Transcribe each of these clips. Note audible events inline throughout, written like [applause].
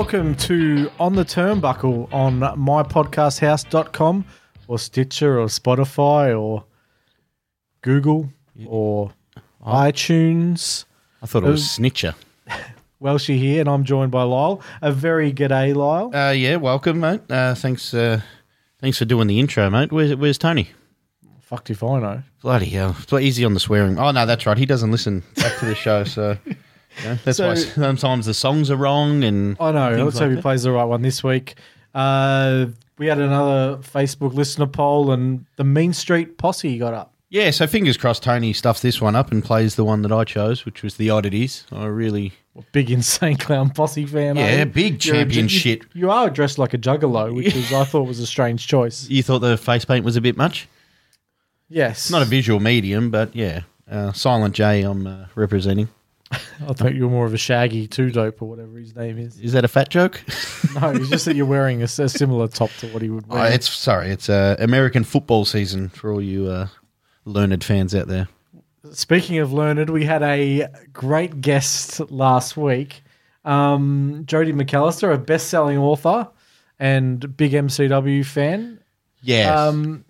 Welcome to On the Turnbuckle on mypodcasthouse.com or Stitcher or Spotify or Google or iTunes. I thought it was Snitcher. [laughs] Welshie here, and I'm joined by Lyle. A very g'day, Lyle. Uh, yeah, welcome, mate. Uh, thanks, uh, thanks for doing the intro, mate. Where's, where's Tony? Fucked if I know. Bloody hell! It's easy on the swearing. Oh no, that's right. He doesn't listen back to the show, so [laughs] yeah, that's So- why sometimes the songs are wrong. And I know. Let's like hope he plays the right one this week. Uh, we had another Facebook listener poll, and the Mean Street Posse got up. Yeah, so fingers crossed. Tony stuffs this one up and plays the one that I chose, which was the oddities. I really, Big insane clown posse fan. yeah, you? big champion you- shit. You are dressed like a juggalo, which is I thought was a strange choice. You thought the face paint was a bit much? Yes, not a visual medium, but yeah, uh, Violent J. I'm uh, representing. [laughs] I thought you were more of a Shaggy Two Dope or whatever his name is. Is that a fat joke? [laughs] No, it's just that you're wearing a similar top to what he would Oh, wear. it's sorry, it's uh, American football season for all you uh, learned fans out there. Speaking of learned, we had a great guest last week. Um, Jodie McAllister, a best-selling author and big MCW fan. Yes. Um,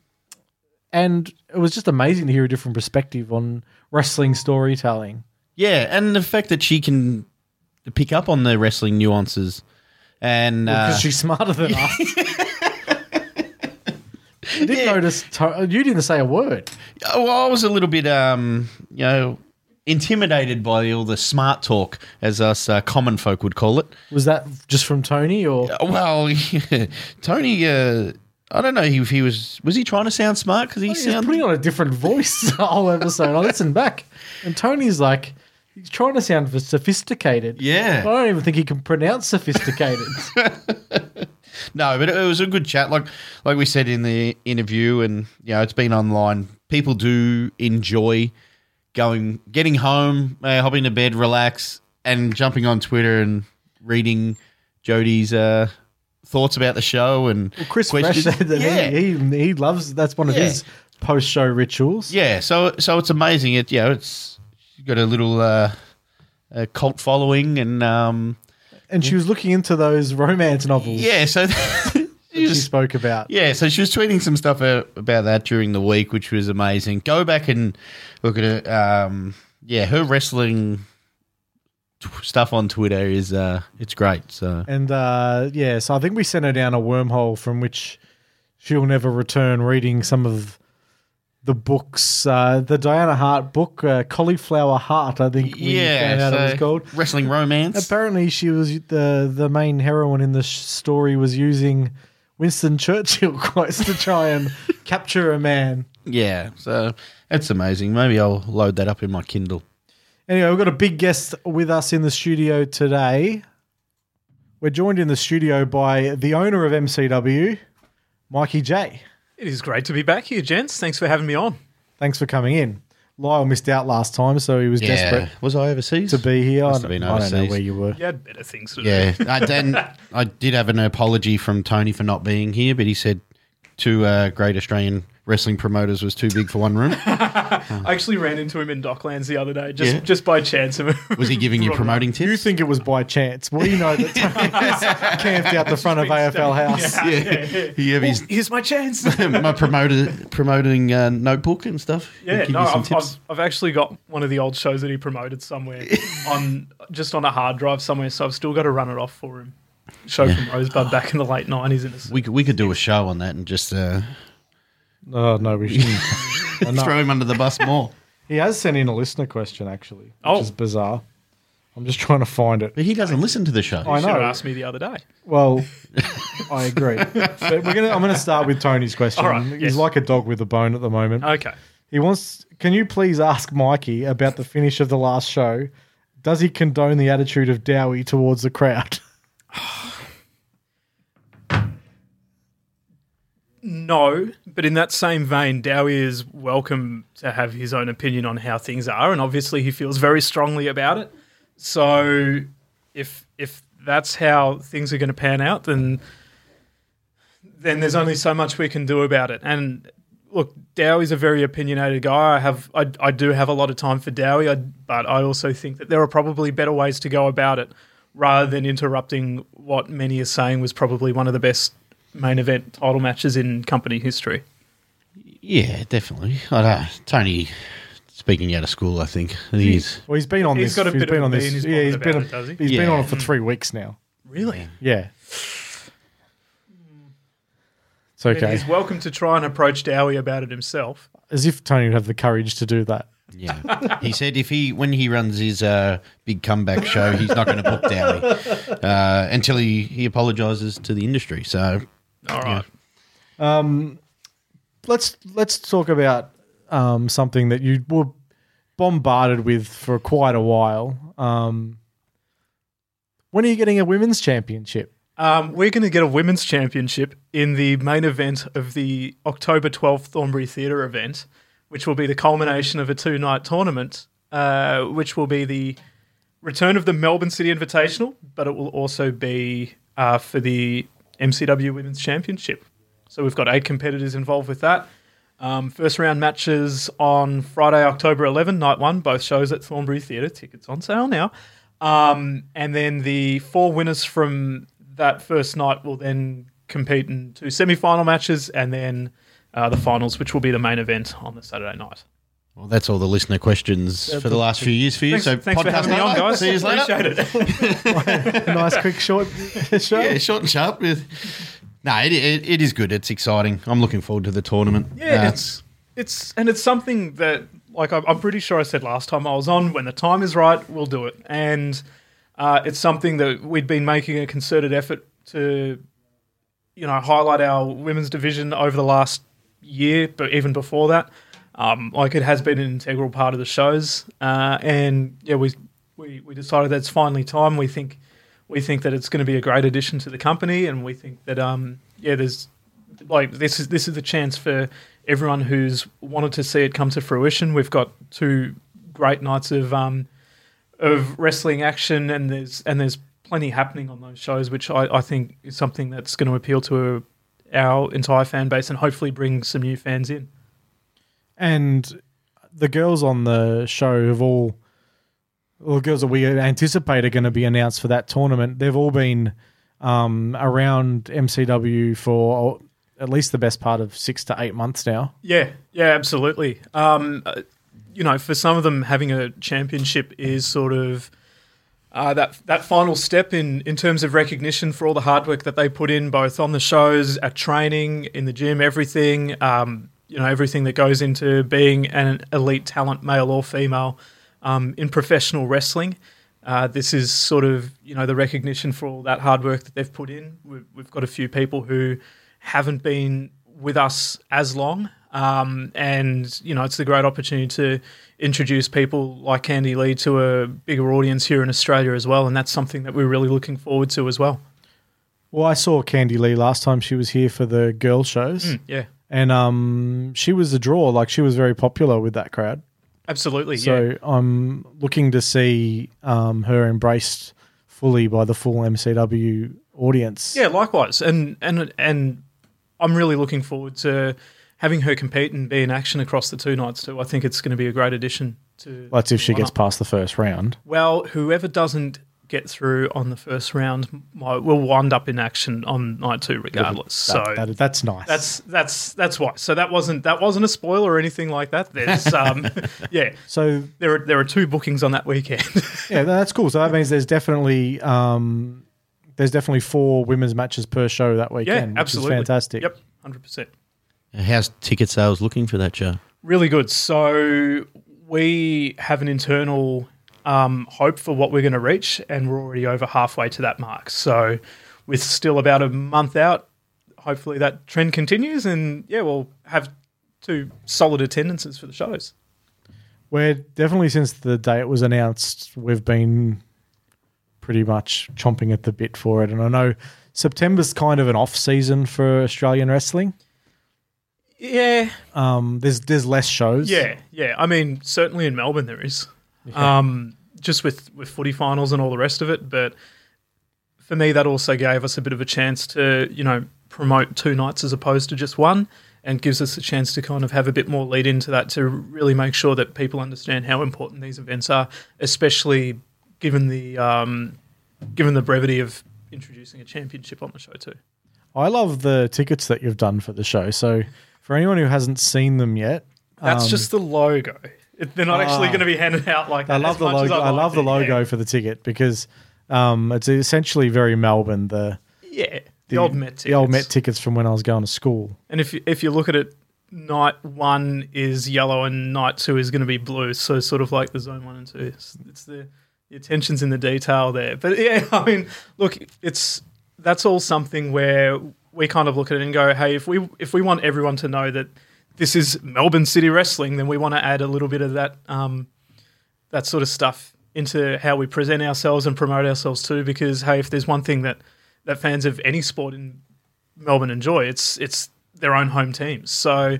and it was just amazing to hear a different perspective on wrestling storytelling. Yeah, and the fact that she can pick up on the wrestling nuances and uh, because she's smarter than us. [laughs] I did notice to- you didn't say a word. oh, well, I was a little bit, um, you know, intimidated by all the smart talk, as us uh, common folk would call it. Was that just from Tony or? Uh, Well, [laughs] Tony, uh, I don't know if he was was he trying to sound smart because he He's sounded putting on a different voice the whole episode. I listened back, and Tony's like, he's trying to sound sophisticated. Yeah. I don't even think he can pronounce sophisticated. [laughs] No, but it was a good chat. Like like we said in the interview, and you know, it's been online. People do enjoy going, getting home, uh, hopping to bed, relax, and jumping on Twitter and reading Jody's uh, thoughts about the show and Chris Fresh said that yeah. he, he he loves that's one of Yeah. his post show rituals. yeah, so so it's amazing. It you know, it's got a little uh, uh, cult following, and um, And she was looking into those romance novels yeah, so. [laughs] she spoke about. Yeah, so she was tweeting some stuff about that during the week, which was amazing. Go back and look at it. Um, yeah, her wrestling t- stuff on Twitter is uh, it's great. So And uh, yeah, so I think we sent her down a wormhole from which she'll never return reading some of the books. Uh, the Diana Hart book, uh, Cauliflower Heart, I think yeah, out it was called. wrestling romance. Apparently, she was the the main heroine in the story was using Winston Churchill [laughs] quotes to try and [laughs] capture a man. yeah, so it's amazing. Maybe I'll load that up in my Kindle. Anyway, we've got a big guest with us in the studio today. We're joined in the studio by the owner of MCW, Mikey J. It is great to be back here, gents. Thanks for having me on. Thanks for coming in. Lyle missed out last time, so he was desperate was I overseas to be here. Must I, have been I don't know overseas. where you were. You had better things to do. Yeah, [laughs] I, then I did have an apology from Tony for not being here, but he said two uh, great Australian wrestling promoters was too big for one room. [laughs] I actually ran into him in Docklands the other day, just Yeah? just by chance. [laughs] Was he giving you promoting tips? You think it was by chance? We know that Tony [laughs] was camped out the front of AFL House. Yeah, yeah, yeah. He have his Oh, here's my chance. my promoter promoting uh, notebook and stuff. He'll Yeah, give no, you some I've, tips. I've, I've actually got one of the old shows that he promoted somewhere on just on a hard drive somewhere, so I've still got to run it off for him. Show from Rosebud back in the late nineties in a we could we could do a show on that and just uh, Oh no, we shouldn't. [laughs] No. throw him under the bus more. He has sent in a listener question actually, which Oh. is bizarre. I'm just trying to find it. But he doesn't listen to the show. I should have know. asked me the other day. Well, [laughs] I agree. But we're gonna. I'm gonna start with Tony's question. All right, He's yes. like a dog with a bone at the moment. Okay. He wants. Can you please ask Mikey about the finish of the last show? Does he condone the attitude of Dowie towards the crowd? [laughs] No, but in that same vein, Dowie is welcome to have his own opinion on how things are, and obviously he feels very strongly about it. So, if if that's how things are going to pan out, then then there's only so much we can do about it. And look, Dowie's a very opinionated guy. I have I, I do have a lot of time for Dowie, I, but I also think that there are probably better ways to go about it rather than interrupting what many are saying was probably one of the best main event title matches in company history. Yeah, definitely. I don't know. Tony speaking out of school, I think. he He's Well, he's been on He's this. got a he's bit been of on this. his Yeah, he's bonnet been. it, does he? He's been on it for three weeks now. Really? Yeah. It's I mean, okay. he's welcome to try and approach Dowie about it himself. As if Tony would have the courage to do that. yeah. [laughs] he said if he when he runs his uh, big comeback show, he's not going to book Dowie uh, until he he apologises to the industry. So All right. let's let's talk about um, something that you were bombarded with for quite a while. Um, when are you getting a women's championship? Um, we're going to get a women's championship in the main event of the October 12th Thornbury Theatre event, which will be the culmination of a two night tournament, uh, which will be the return of the Melbourne City Invitational, but it will also be uh, for the MCW Women's Championship. So we've got eight competitors involved with that. Um, first round matches on Friday, October 11, night one, both shows at Thornbury Theatre. Tickets on sale now. Um, and then the four winners from that first night will then compete in two semi final matches and then uh, the finals, which will be the main event on the Saturday night. Well, that's all the listener questions for the last few years for you. Thanks, so thanks for podcast having me on, guys. See you later. Appreciate it. [laughs] Nice, quick, short show. [laughs] Yeah, short and sharp. With no, it, it, it is good. It's exciting. I'm looking forward to the tournament. Yeah, Uh, it's it's and it's something that like I'm, I'm pretty sure I said last time I was on. When the time is right, we'll do it, and uh, it's something that we'd been making a concerted effort to, you know, highlight our women's division over the last year, but even before that, um, like it has been an integral part of the shows, uh, and yeah, we we we decided that it's finally time. We think we think that it's going to be a great addition to the company, and we think that um yeah, there's like this is this is the chance for everyone who's wanted to see it come to fruition. We've got two great nights of um of wrestling action, and there's and there's plenty happening on those shows, which I, I think is something that's going to appeal to our entire fan base and hopefully bring some new fans in. And the girls on the show have all, well, the girls that we anticipate are going to be announced for that tournament. They've all been um, around MCW for at least the best part of six to eight months now. Yeah, yeah, absolutely. Um, uh, you know, for some of them, having a championship is sort of uh, that that final step in in terms of recognition for all the hard work that they put in, both on the shows, at training, in the gym, everything. Um, you know, everything that goes into being an elite talent, male or female, um, in professional wrestling. Uh, this is sort of you know the recognition for all that hard work that they've put in. We've, we've got a few people who haven't been with us as long, um, and you know it's a great opportunity to introduce people like Candy Lee to a bigger audience here in Australia as well, and that's something that we're really looking forward to as well. Well, I saw Candy Lee last time she was here for the girl shows, Yeah, and um, she was a draw. Like she was very popular with that crowd. absolutely. yeah. So I'm looking to see um, her embraced fully by the full MCW audience. Yeah, likewise, and and and I'm really looking forward to having her compete and be in action across the two nights too. I think it's going to be a great addition to. That's if she gets lineup. past the first round. Well, whoever doesn't get through on the first round might, will wind up in action on night two, regardless. That- so that- that's nice. that's that's that's why. So that wasn't that wasn't a spoiler or anything like that. There's [laughs] um, yeah, so there are there are two bookings on that weekend. [laughs] yeah, that's cool. So that means there's definitely um, there's definitely four women's matches per show that weekend. yeah, weekend. absolutely, which is fantastic. Yep, hundred percent. how's ticket sales looking for that show? Really good. So we have an internal um, hope for what we're going to reach, and we're already over halfway to that mark. So with still about a month out, hopefully that trend continues, and yeah, we'll have two solid attendances for the shows. We're definitely since the day it was announced, we've been pretty much chomping at the bit for it. And I know September's kind of an off season for Australian wrestling. Yeah, Um, there's there's less shows. yeah, yeah. I mean, certainly in Melbourne there is, um, just with with footy finals and all the rest of it. But for me, that also gave us a bit of a chance to you know promote two nights as opposed to just one, and gives us a chance to kind of have a bit more lead into that to really make sure that people understand how important these events are, especially given the um, given the brevity of introducing a championship on the show too. I love the tickets that you've done for the show. So for anyone who hasn't seen them yet, That's um, just the logo. It, [laughs] they're not actually Ah. going to be handed out like I that. love as the much as logo. I'd I like love the to, logo Yeah. for the ticket because um, it's essentially very Melbourne. The Yeah, the, old Met tickets. the old Met tickets from when I was going to school. And if you, if you look at it, night one is yellow and night two is going to be blue. So sort of like the zone one and two. It's, it's the, the attention's in the detail there. But yeah, [laughs] I mean, look, it's that's all something where we kind of look at it and go, hey, if we if we want everyone to know that this is Melbourne City Wrestling, then we want to add a little bit of that um, that sort of stuff into how we present ourselves and promote ourselves too. Because hey, if there's one thing that that fans of any sport in Melbourne enjoy, it's it's their own home teams. So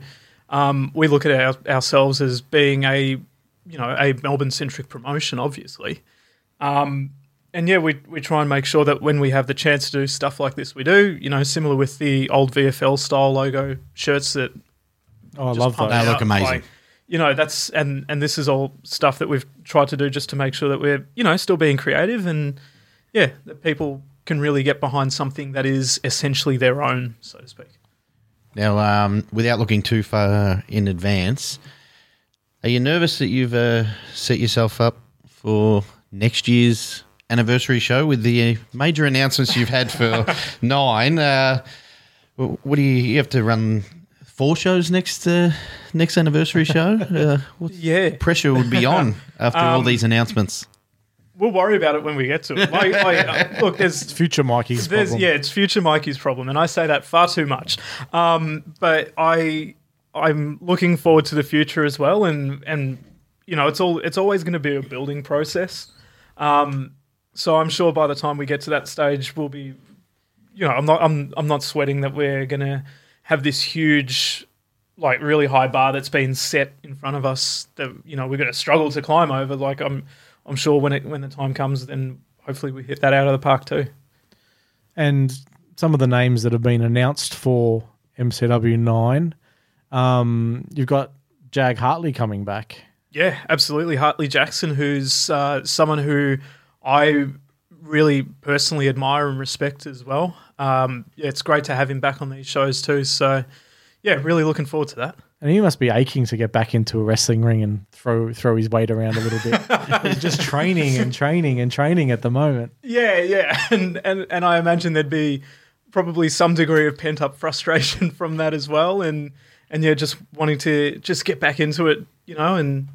um, we look at our, ourselves as being a you know a Melbourne centric promotion, obviously. Um, and yeah, we we try and make sure that when we have the chance to do stuff like this, we do. You know, similar with the old VFL style logo shirts that Oh, I love pump those. They look amazing. like, you know, that's and and this is all stuff that we've tried to do just to make sure that we're you know still being creative and yeah, that people can really get behind something that is essentially their own, so to speak. Now, um, without looking too far in advance, are you nervous that you've uh, set yourself up for next year's anniversary show with the uh, major announcements you've had for [laughs] nine? Uh, what do you, you have to run? Four shows next uh, next anniversary show. [laughs] Uh, Yeah, pressure would be on [laughs] after all Um, these announcements? we'll worry about it when we get to it. [laughs] Like, like, uh, look, there's Future Mikey's There's, problem. yeah, it's future Mikey's problem, and I say that far too much. Um, but I, I'm looking forward to the future as well, and and you know, it's all it's always going to be a building process. Um, so I'm sure by the time we get to that stage, we'll be, you know, I'm not I'm I'm not sweating that we're going to have this huge. Like really high bar that's been set in front of us that you know we're going to struggle to climb over. Like I'm, I'm sure when it when the time comes, then hopefully we hit that out of the park too. and some of the names that have been announced for MCW nine. Um, you've got Jag Hartley coming back. Yeah, absolutely. Hartley Jackson, who's uh, someone who I really personally admire and respect as well. Um, it's great to have him back on these shows too. So, yeah, really looking forward to that. And he must be aching to get back into a wrestling ring and throw throw his weight around a little bit. [laughs] He's just training and training and training at the moment. Yeah, yeah, [laughs] and and and I imagine there'd be probably some degree of pent up frustration [laughs] from that as well, and and yeah, just wanting to just get back into it, you know, and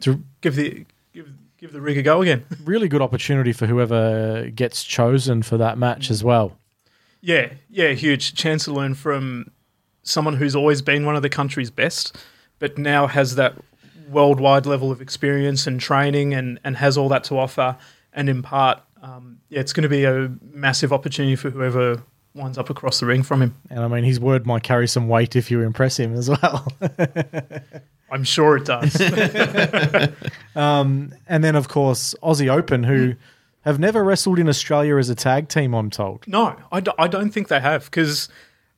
To give the give the rig a go again. [laughs] really good opportunity for whoever gets chosen for that match as well. Yeah, yeah, huge chance to learn from someone who's always been one of the country's best, but now has that worldwide level of experience and training and, and has all that to offer and impart. Um, yeah, it's going to be a massive opportunity for whoever winds up across the ring from him. And I mean, his word might carry some weight if you impress him as well. [laughs] I'm sure it does. [laughs] [laughs] and then, of course, Aussie Open, who have never wrestled in Australia as a tag team, I'm told. no, I, do, I don't think they have because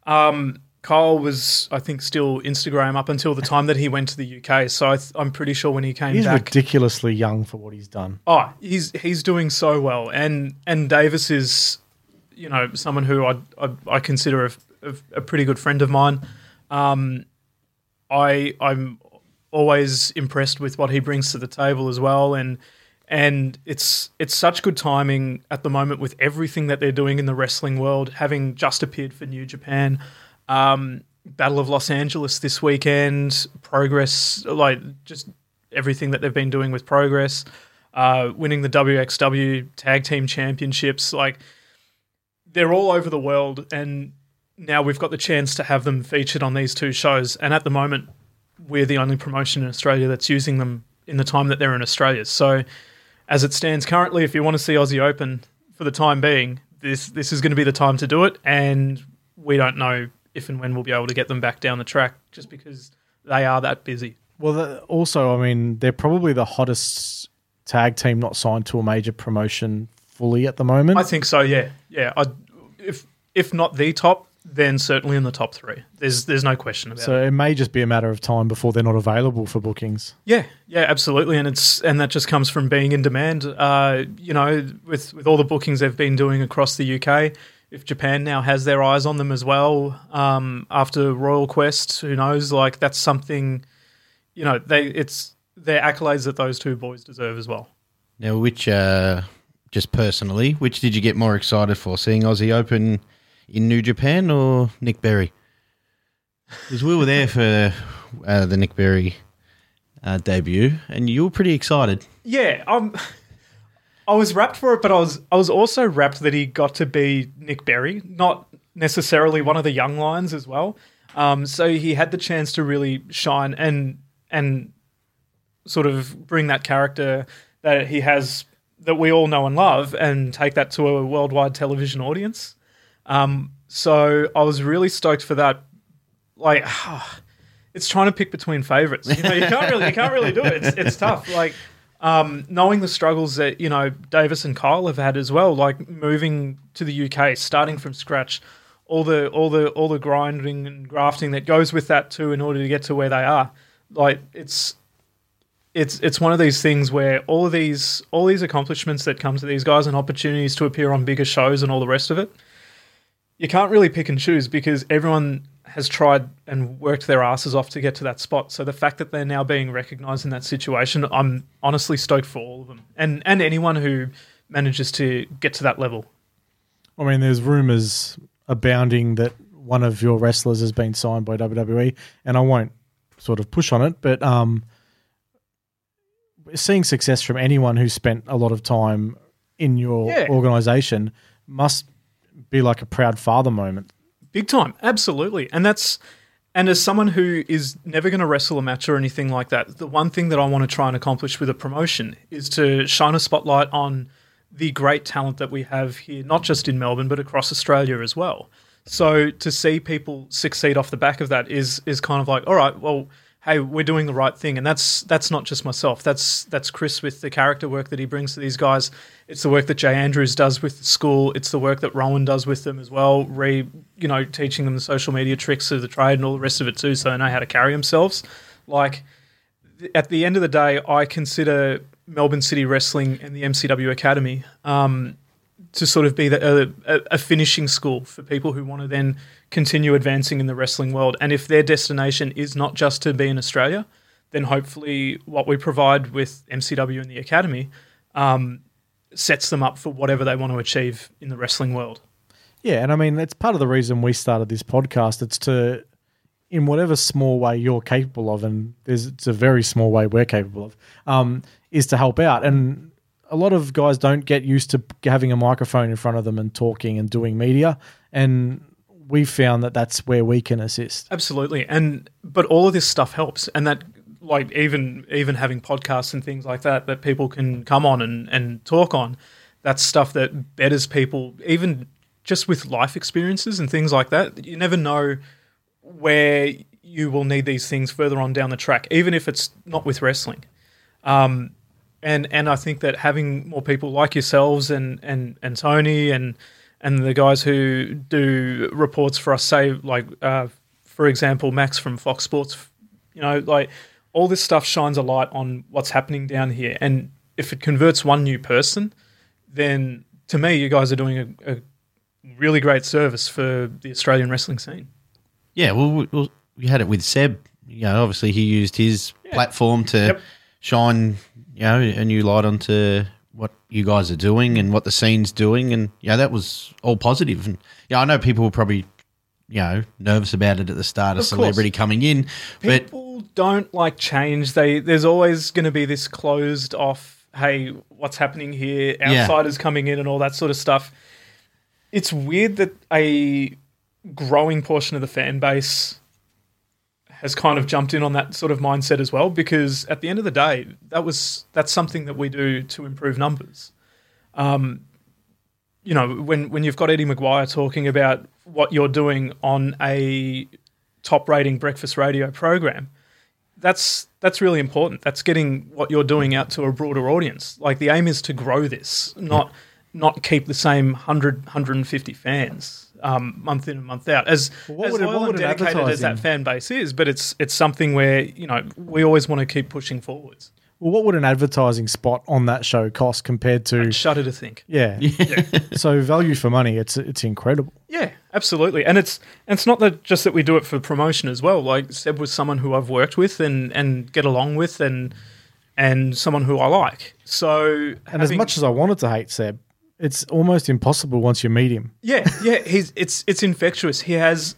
um, Kyle was, I think, still Instagram up until the time that he went to the UK. So I th- I'm pretty sure when he came He's back. ridiculously young for what he's done. Oh, he's he's doing so well, and and Davis is, you know, someone who I I, I consider a, a, a pretty good friend of mine. Um, I I'm always impressed with what he brings to the table as well, and and it's it's such good timing at the moment with everything that they're doing in the wrestling world, having just appeared for New Japan. Um, Battle of Los Angeles this weekend, progress, like just everything that they've been doing with progress, uh, winning the WXW Tag Team Championships. Like, they're all over the world, and now we've got the chance to have them featured on these two shows. And at the moment, we're the only promotion in Australia that's using them in the time that they're in Australia. So, as it stands currently, if you want to see Aussie Open for the time being, this this is going to be the time to do it. And we don't know if and when we'll be able to get them back down the track, just because they are that busy. Well, also, I mean, they're probably the hottest tag team not signed to a major promotion fully at the moment. I think so. Yeah, yeah. I, if if not the top, then certainly in the top three. There's there's no question about So it. So it may just be a matter of time before they're not available for bookings. Yeah, yeah, absolutely, and it's and that just comes from being in demand. Uh, you know, with with all the bookings they've been doing across the UK. If Japan now has their eyes on them as well, um, after Royal Quest, who knows? Like that's something, you know, they it's their accolades that those two boys deserve as well. Now, which, uh, just personally, which did you get more excited for? Seeing Aussie Open in New Japan or Nick Berry? Because we were there for uh, the Nick Berry uh, debut, and you were pretty excited. Yeah, um, I was rapt for it, but I was I was also rapt that he got to be Nick Berry, not necessarily one of the young lions as well. Um, so he had the chance to really shine and and sort of bring that character that he has that we all know and love, and take that to a worldwide television audience. Um, so I was really stoked for that. Like, [sighs] it's trying to pick between favorites. You know, you can't really, you can't really do it. It's, it's tough. Like, um, knowing the struggles that you know Davis and Kyle have had as well, like moving to the UK, starting from scratch, all the all the all the grinding and grafting that goes with that too, in order to get to where they are. Like, it's it's it's one of these things where all of these all these accomplishments that come to these guys and opportunities to appear on bigger shows and all the rest of it, you can't really pick and choose because everyone has tried and worked their asses off to get to that spot. So the fact that they're now being recognised in that situation, I'm honestly stoked for all of them and and anyone who manages to get to that level. I mean, there's rumors abounding that one of your wrestlers has been signed by WWE, and I won't sort of push on it, but um, seeing success from anyone who spent a lot of time in your Yeah. organization must be like a proud father moment. Big time, absolutely. And that's and as someone who is never going to wrestle a match or anything like that, the one thing that I want to try and accomplish with a promotion is to shine a spotlight on the great talent that we have here, not just in Melbourne but across Australia as well. So to see people succeed off the back of that is is kind of like, all right, well, hey, we're doing the right thing, and that's that's not just myself. That's that's Chris with the character work that he brings to these guys. It's the work that Jay Andrews does with the school. It's the work that Rowan does with them as well. Re, you know, teaching them the social media tricks of the trade and all the rest of it too, so they know how to carry themselves. Like at the end of the day, I consider Melbourne City Wrestling and the MCW Academy um, to sort of be the, a, a finishing school for people who want to then continue advancing in the wrestling world. And if their destination is not just to be in Australia, then hopefully what we provide with MCW and the Academy um, sets them up for whatever they want to achieve in the wrestling world. Yeah, and I mean that's part of the reason we started this podcast. It's to, in whatever small way you're capable of, and there's it's a very small way we're capable of, um, is to help out. And a lot of guys don't get used to having a microphone in front of them and talking and doing media, and we found that that's where we can assist. Absolutely, and but all of this stuff helps, and that like even even having podcasts and things like that that people can come on and and talk on. That's stuff that betters people, even just with life experiences and things like that. You never know where you will need these things further on down the track, even if it's not with wrestling. Um, and and I think that having more people like yourselves and and and Tony and and the guys who do reports for us, say like uh, for example Max from Fox Sports, you know, like all this stuff shines a light on what's happening down here, and if it converts one new person, then to me you guys are doing a, a really great service for the Australian wrestling scene. Yeah, well, we, well, we had it with Seb. You know, obviously he used his platform to Yep. shine, you know, a new light onto what you guys are doing and what the scene's doing, and yeah, that was all positive. And yeah, I know people were probably, you know, nervous about it at the start, a Of course. celebrity coming in, but People don't like change. They there's always going to be this closed off. Hey, what's happening here? Yeah. Outsiders coming in and all that sort of stuff. It's weird that a growing portion of the fan base has kind of jumped in on that sort of mindset as well. Because at the end of the day, that was that's something that we do to improve numbers. Um, you know, when when you've got Eddie McGuire talking about what you're doing on a top rating breakfast radio program, that's that's really important. That's getting what you're doing out to a broader audience. Like the aim is to grow this, not not keep the same 100 150 fans. Um, month in and month out. As, what as it- loyal and dedicated as that fan base is, but it's it's something where you know we always want to keep pushing forwards. Well, what would an advertising spot on that show cost compared to? Shudder to think. [laughs] Yeah. so value for money, it's it's incredible. Yeah, absolutely. And it's and it's not that just that we do it for promotion as well. Like Seb was someone who I've worked with and and get along with and and someone who I like. So And as much as I wanted to hate Seb, it's almost impossible once you meet him. yeah, yeah, he's it's it's infectious. He has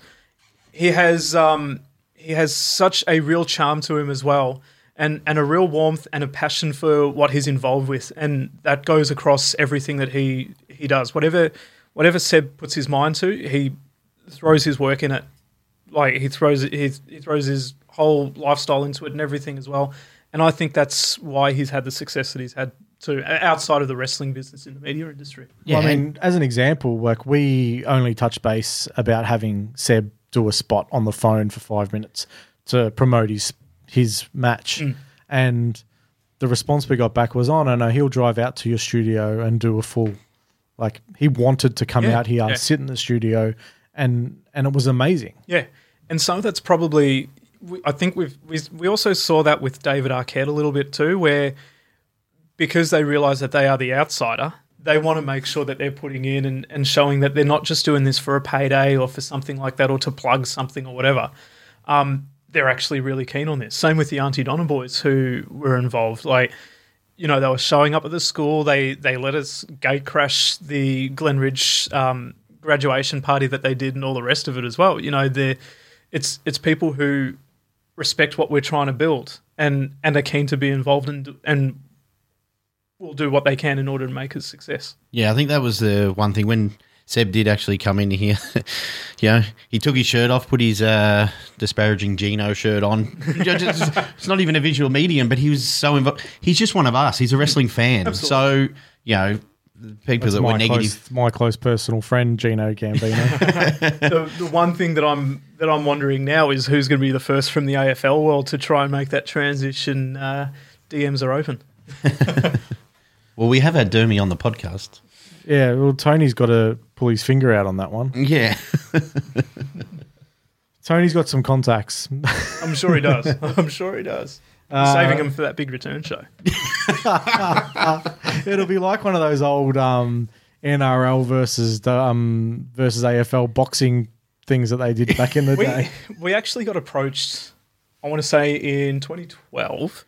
he has um he has such a real charm to him as well. And, and a real warmth and a passion for what he's involved with, and that goes across everything that he he does. Whatever whatever Seb puts his mind to, he throws his work in it. Like he throws he, he throws his whole lifestyle into it and everything as well. And I think that's why he's had the success that he's had too, outside of the wrestling business in the media industry. Yeah, Well, I mean, as an example, like we only touch base about having Seb do a spot on the phone for five minutes to promote his his match, Mm. and the response we got back was, "Oh no, no, he'll drive out to your studio and do a full." Like he wanted to come Yeah, out here, yeah. sit in the studio, and and it was amazing. Yeah, and some of that's probably. I think we've we, we also saw that with David Arquette a little bit too, where because they realise that they are the outsider, they want to make sure that they're putting in and, and showing that they're not just doing this for a payday or for something like that or to plug something or whatever. Um, they're actually really keen on this. Same with the Aunty Donna boys who were involved. Like, you know, they were showing up at the school. They they let us gate crash the Glenridge um, graduation party that they did and all the rest of it as well. You know, they it's it's people who respect what we're trying to build and and are keen to be involved and and will do what they can in order to make it a success. Yeah, I think that was the one thing when Seb did actually come in here. [laughs] you know, he took his shirt off, put his uh, disparaging Gino shirt on. [laughs] it's not even a visual medium, but he was so involved. He's just one of us. He's a wrestling fan. So, you know, people That's that were my negative. close, my close personal friend Gino Gambino. [laughs] the, the one thing that I'm that I'm wondering now is who's going to be the first from the AFL world to try and make that transition. Uh, DMs are open. Well, we have had Dermy on the podcast. yeah, well, Tony's got to pull his finger out on that one. Yeah. [laughs] Tony's got some contacts. [laughs] I'm sure he does. [laughs] I'm sure he does. Uh, Saving him for that big return show. It'll be like one of those old um, NRL versus um, versus AFL boxing things that they did back in the we, day. we actually got approached, I want to say in 2012,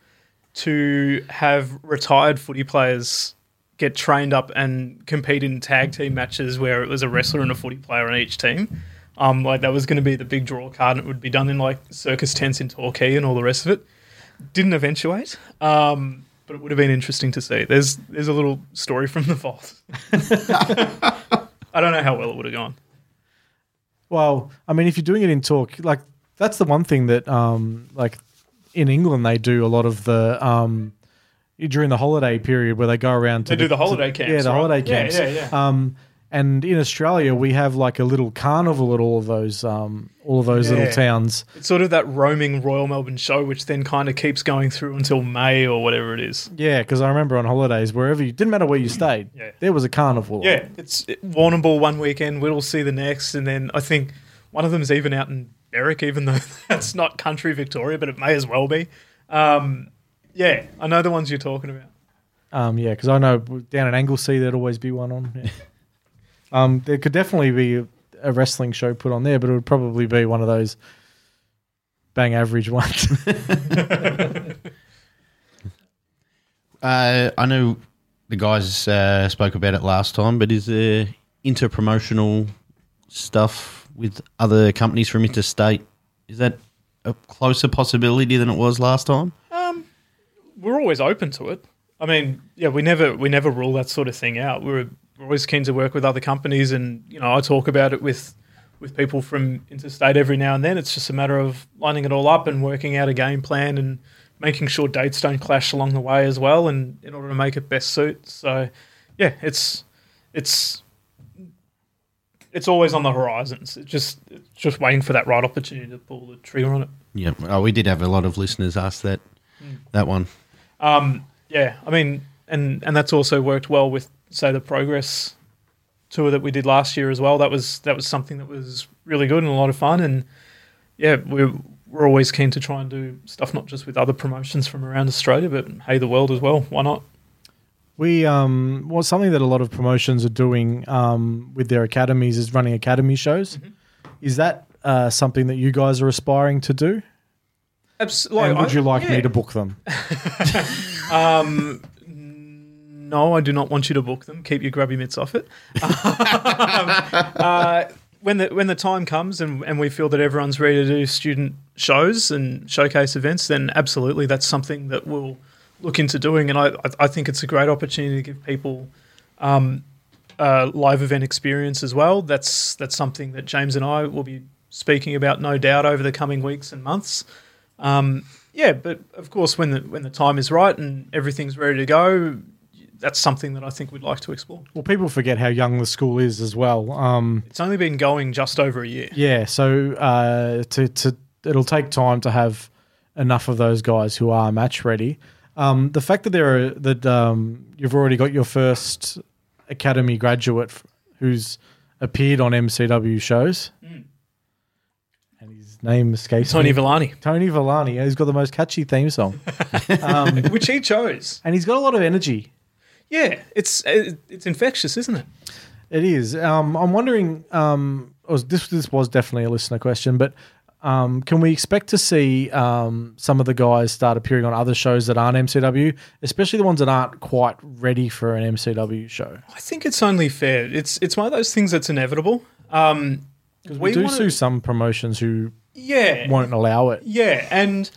to have retired footy players get trained up and compete in tag team matches where it was a wrestler and a footy player on each team. Um, like that was going to be the big draw card, and it would be done in like circus tents in Torquay and all the rest of it. Didn't eventuate, um, but it would have been interesting to see. There's there's a little story from the vault. [laughs] I don't know how well it would have gone. Well, I mean, if you're doing it in talk, like that's the one thing that, um, like in England, they do a lot of the um, during the holiday period where they go around to They do the holiday camps, Yeah, the right? holiday Yeah, camps. yeah, yeah. Um, and in Australia, we have like a little carnival at all of those, um, all of those Yeah. little towns. It's sort of that roaming Royal Melbourne show, which then kind of keeps going through until May or whatever it is. Yeah, because I remember on holidays, wherever you didn't matter where you stayed, Yeah. there was a carnival. Yeah, it's it, Warrnambool one weekend, Whittlesea the next, and then I think one of them is even out in Berwick, even though [laughs] that's not country Victoria, but it may as well be. Um, yeah, I know the ones you're talking about. Um, yeah, because I know down at Anglesea there'd always be one on. Yeah. um, there could definitely be a, a wrestling show put on there, but it would probably be one of those bang average [laughs] ones. [laughs] Uh, I know the guys uh, spoke about it last time, but is there interpromotional stuff with other companies from interstate? Is that a closer possibility than it was last time? Um, we're always open to it. I mean, yeah, we never we never rule that sort of thing out. We're, we're always keen to work with other companies, and you know, I talk about it with with people from interstate every now and then. It's just a matter of lining it all up and working out a game plan and making sure dates don't clash along the way as well, and in order to make it best suit. So, yeah, it's it's it's always on the horizons. It's just it's just waiting for that right opportunity to pull the trigger on it. Yeah, oh, we did have a lot of listeners ask that that one. Um, yeah, I mean, and and that's also worked well with say the progress tour that we did last year as well. That was that was something that was really good and a lot of fun. And yeah, we're we're always keen to try and do stuff not just with other promotions from around Australia, but hey, the world as well. Why not? We um, well, something that a lot of promotions are doing um, with their academies is running academy shows. Mm-hmm. Is that uh, something that you guys are aspiring to do? Abs- and would you like yeah. me to book them? [laughs] Um, no, I do not want you to book them. Keep your grubby mitts off it. [laughs] Um, uh, when the when the time comes and, and we feel that everyone's ready to do student shows and showcase events, then absolutely that's something that we'll look into doing. And I I- think it's a great opportunity to give people um, a live event experience as well. That's that's something that James and I will be speaking about, no doubt, over the coming weeks and months. Um, yeah, but of course, when the when the time is right and everything's ready to go, that's something that I think we'd like to explore. Well, people forget how young the school is as well. Um, It's only been going just over a year. yeah, so uh, to to it'll take time to have enough of those guys who are match ready. Um, the fact that there are that um, you've already got your first academy graduate f- who's appeared on MCW shows, and his name escapes Tony me. Villani, Tony Villani. He's got the most catchy theme song, [laughs] um, which he chose. and he's got a lot of energy. Yeah, it's it's infectious, isn't it? It is. Um, I'm wondering. Um, was this this was definitely a listener question, but um, can we expect to see um, some of the guys start appearing on other shows that aren't MCW, especially the ones that aren't quite ready for an MCW show? I think it's only fair. It's it's one of those things that's inevitable. Um, We, do wanna- see some promotions who yeah, won't allow it. Yeah, and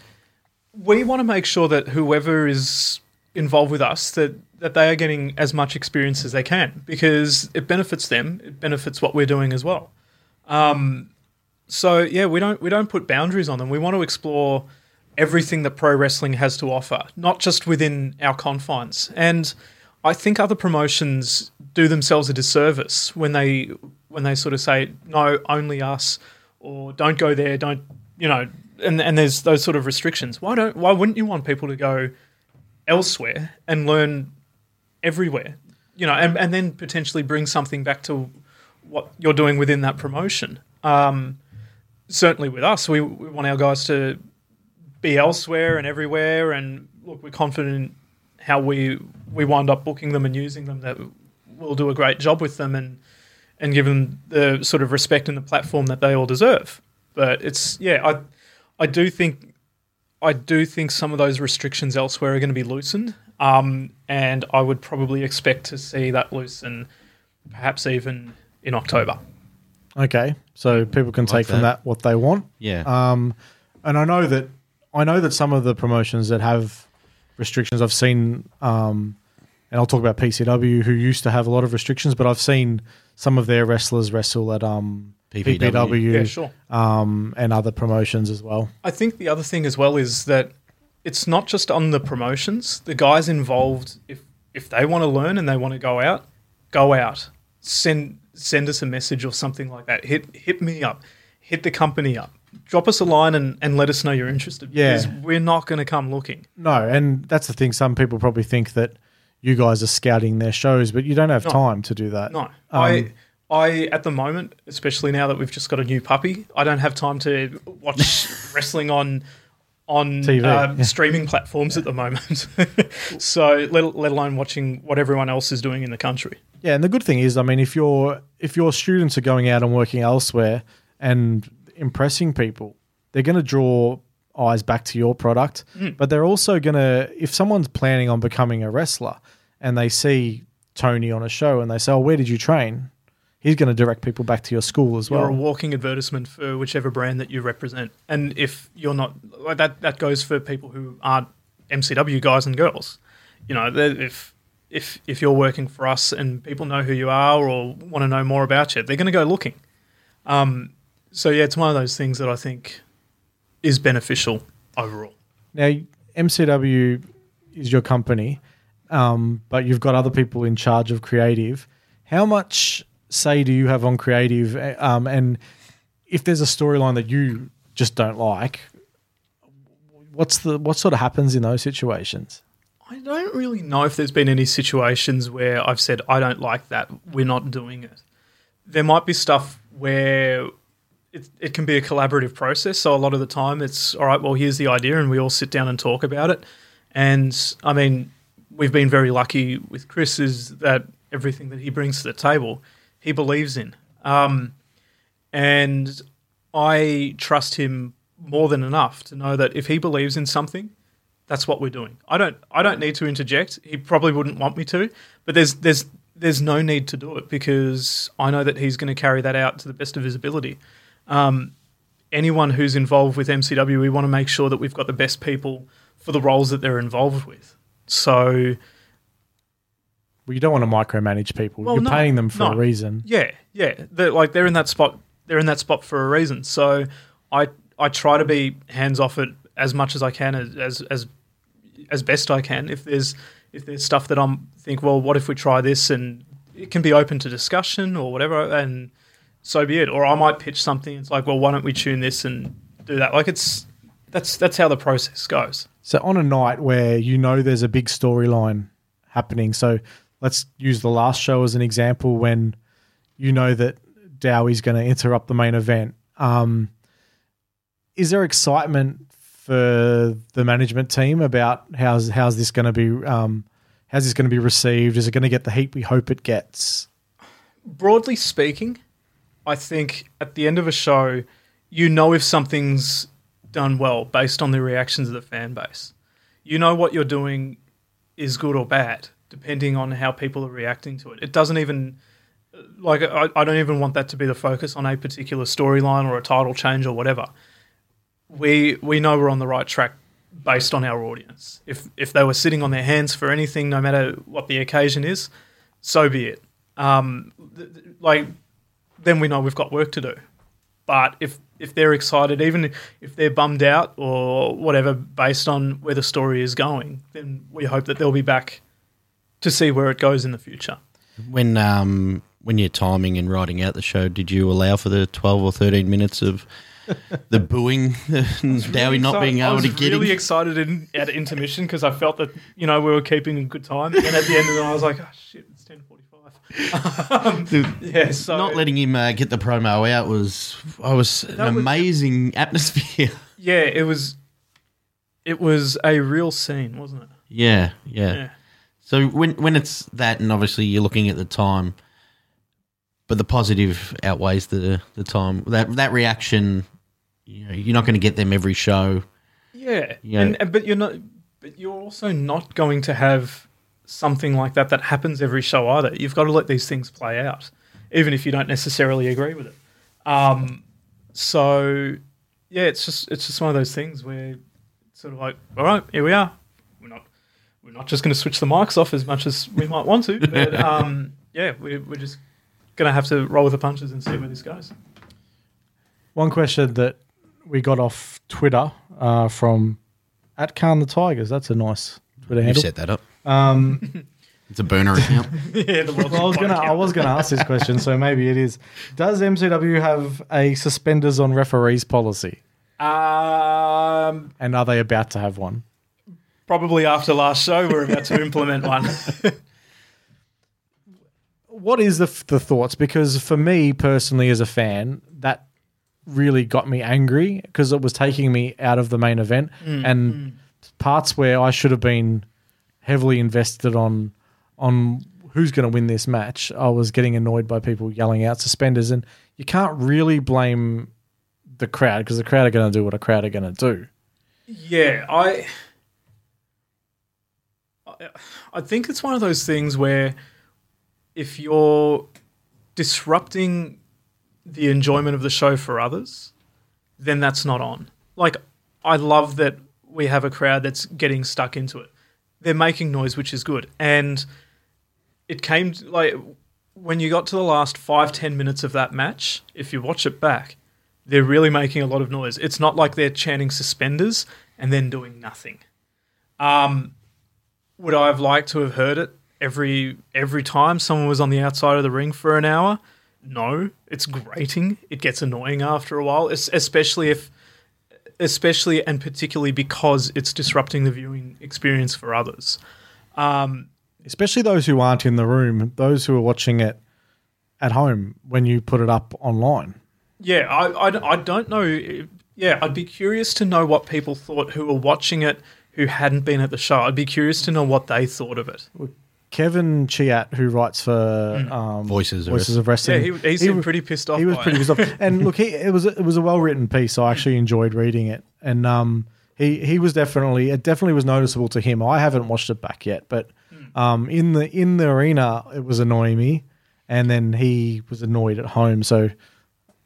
we want to make sure that whoever is involved with us that that they are getting as much experience as they can because it benefits them. It benefits what we're doing as well. Um, so yeah, we don't we don't put boundaries on them. We want to explore everything that pro wrestling has to offer, not just within our confines. And I think other promotions do themselves a disservice when they when they sort of say no, only us, or don't go there, don't you know? And and there's those sort of restrictions. Why don't why wouldn't you want people to go elsewhere and learn everywhere? You know, and, and then potentially bring something back to what you're doing within that promotion. Um, certainly with us, we, we want our guys to be elsewhere and everywhere. And look, we're confident in how we we wind up booking them and using them. That we'll do a great job with them and and give them the sort of respect and the platform that they all deserve. But it's yeah, I I do think I do think some of those restrictions elsewhere are going to be loosened. Um, and I would probably expect to see that loosen perhaps even in October. Okay, so people can take from that. that what they want. Yeah. Um, and I know that I know that some of the promotions that have restrictions, I've seen, um, and I'll talk about PCW, who used to have a lot of restrictions, but I've seen some of their wrestlers wrestle at um, PPW. PPW, Yeah, sure. um, and other promotions as well. I think the other thing as well is that it's not just on the promotions. The guys involved, if if they want to learn and they want to go out, go out. Send send us a message or something like that. Hit hit me up. Hit the company up. Drop us a line and, and let us know you're interested. Yeah. Because we're not going to come looking. No, and that's the thing. Some people probably think that you guys are scouting their shows, but you don't have No. time to do that. No. Um, I I at the moment, especially now that we've just got a new puppy, I don't have time to watch [laughs] wrestling on on TV, uh, yeah. streaming platforms at the moment. [laughs] so let, let alone watching what everyone else is doing in the country. Yeah, and the good thing is, I mean, if your if your students are going out and working elsewhere and impressing people, they're going to draw eyes back to your product. But they're also going to, if someone's planning on becoming a wrestler and they see Tony on a show and they say, "Oh, where did you train?" He's going to direct people back to your school as well. You're a walking advertisement for whichever brand that you represent. And if you're not like that, that goes for people who aren't MCW guys and girls. You know, if if if you're working for us and people know who you are or want to know more about you, they're going to go looking. Um, so yeah, it's one of those things that I think is beneficial overall. Now, MCW is your company, um, but you've got other people in charge of creative. How much say do you have on creative? eh, Um, and if there's a storyline that you just don't like, what's the what sort of happens in those situations? I don't really know if there's been any situations where I've said I don't like that. We're not doing it. There might be stuff where it, it can be a collaborative process. So a lot of the time, it's all right. Well, here's the idea, and we all sit down and talk about it. And I mean, we've been very lucky with Chris is that everything that he brings to the table, he believes in. Um, and I trust him more than enough to know that if he believes in something, that's what we're doing. I don't I don't need to interject. He probably wouldn't want me to, but there's there's there's no need to do it because I know that he's going to carry that out to the best of his ability. Um, anyone who's involved with MCW, we want to make sure that we've got the best people for the roles that they're involved with. So Well, you don't want to micromanage people. Well, You're no, paying them for no. a reason. Yeah, yeah. They're like they're in that spot. They're in that spot for a reason. So I I try to be hands off it as much as I can, as as as, as best I can. If there's if there's stuff that I'm think, well, what if we try this, and it can be open to discussion or whatever, and so be it. Or I might pitch something. It's like, well, why don't we tune this and do that? Like it's that's that's how the process goes. So on a night where you know there's a big storyline happening, so let's use the last show as an example when you know that Dowie's going to interrupt the main event. Um, is there excitement for the management team about how's how's this going to be? Um, how's this going to be received? Is it going to get the heat we hope it gets? broadly speaking, I think at the end of a show, you know if something's done well based on the reactions of the fan base. You know what you're doing is good or bad, depending on how people are reacting to it. It doesn't even like I, I don't even want that to be the focus on a particular storyline or a title change or whatever. We we know we're on the right track based on our audience. If if they were sitting on their hands for anything, no matter what the occasion is, so be it. Um, th- th- like then we know we've got work to do. But if if they're excited, even if they're bummed out or whatever, based on where the story is going, then we hope that they'll be back to see where it goes in the future. When um when you're timing and writing out the show, did you allow for the twelve or thirteen minutes of [laughs] the booing [laughs] and Dowie not being able to get really him? excited in, at intermission because I felt that you know we were keeping a good time, and at the end of it, I was like, oh shit, it's ten forty five. [laughs] um, yeah, so not letting him uh, get the promo out was I was an was- amazing atmosphere. yeah, it was it was a real scene, wasn't it? yeah, yeah, Yeah. So when when it's that, and obviously you're looking at the time, but the positive outweighs the the time. That that reaction, you know, you're not going to get them every show. Yeah, Yeah. And, and but you're not, but you're also not going to have something like that that happens every show either. You've got to let these things play out, even if you don't necessarily agree with it. Um, so yeah, it's just it's just one of those things where it's sort of like, all right, here we are. We're not just going to switch the mics off as much as we might want to, but [laughs] um, yeah, we, we're just going to have to roll with the punches and see where this goes. One question that we got off Twitter uh, from at Khan the Tigers. That's a nice Twitter handle. You've handle. set that up. Um, [laughs] It's a burner account. [laughs] yeah, the well, I was gonna I was gonna ask this question, so maybe it is. Does MCW have a suspenders on referees policy, Um, and are they about to have one? Probably after last show, we're about to implement one. [laughs] What is the the thoughts? Because for me personally, as a fan, that really got me angry because it was taking me out of the main event mm. and mm. parts where I should have been heavily invested on on who's going to win this match. I was getting annoyed by people yelling out suspenders, and you can't really blame the crowd because the crowd are going to do what a crowd are going to do. yeah, I, I, think it's one of those things where if you're disrupting the enjoyment of the show for others, then that's not on. Like, I love that we have a crowd that's getting stuck into it. They're making noise, which is good, and it came to, like when you got to the last five ten minutes of that match. If you watch it back, they're really making a lot of noise. It's not like they're chanting suspenders and then doing nothing. Um, would I have liked to have heard it every every time someone was on the outside of the ring for an hour? No, it's grating. It gets annoying after a while, es- especially if, especially and particularly because it's disrupting the viewing experience for others. Um, especially those who aren't in the room, those who are watching it at home when you put it up online. Yeah, I, I, I don't know. Yeah, I'd be curious to know what people thought who were watching it who hadn't been at the show. I'd be curious to know what they thought of it. Kevin Chiat, who writes for um, Voices of Voices of Wrestling, Yeah, he, he seemed wa- pretty pissed off. He was by pretty it. pissed off. [laughs] And look, he, it was it was a well written piece. I actually enjoyed reading it, and um, he he was definitely it definitely was noticeable to him. I haven't watched it back yet, but um, in the in the arena, it was annoying me, and then he was annoyed at home. So.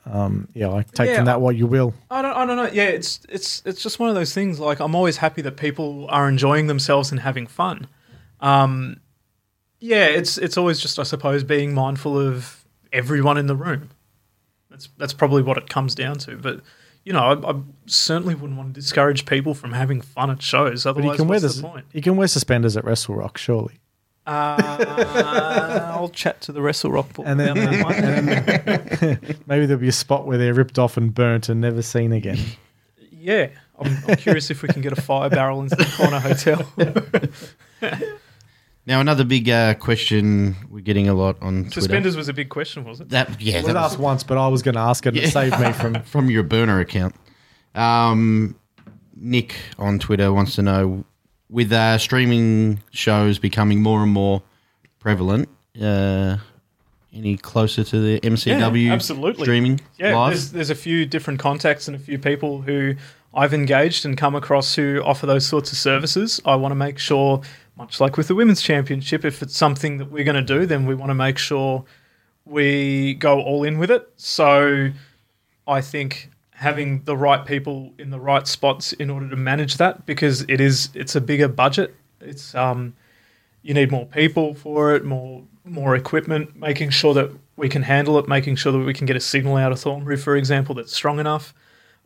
Um, yeah, I take Yeah. from that what you will. I don't, I don't know. Yeah, it's it's it's just one of those things. Like I'm always happy that people are enjoying themselves and having fun. Um, yeah, it's it's always just I suppose being mindful of everyone in the room. That's that's probably what it comes down to. But you know, I, I certainly wouldn't want to discourage people from having fun at shows. But Otherwise, you can wear this. the point? You can wear suspenders at Wrestle Rock, surely. Uh, I'll chat to the Wrestle Rock board And then- about that one. Maybe there'll be a spot where they're ripped off and burnt and never seen again. Yeah, I'm, I'm curious if we can get a fire barrel into the corner hotel. [laughs] Now, another big uh, question we're getting a lot on Twitter. Suspenders was a big question, was it? That yeah, It was that was asked once, but I was going to ask it. and It saved me from. [laughs] from your burner account. Um, Nick on Twitter wants to know with uh, streaming shows becoming more and more prevalent. Uh, any closer to the MCW Yeah, absolutely. streaming Yeah, live? there's there's a few different contacts and a few people who I've engaged and come across who offer those sorts of services. I want to make sure, much like with the women's championship, if it's something that we're going to do, then we want to make sure we go all in with it. So I think having the right people in the right spots in order to manage that because it is it's a bigger budget. It's um you need more people for it, more more equipment, making sure that we can handle it, making sure that we can get a signal out of Thornbury, for example, that's strong enough.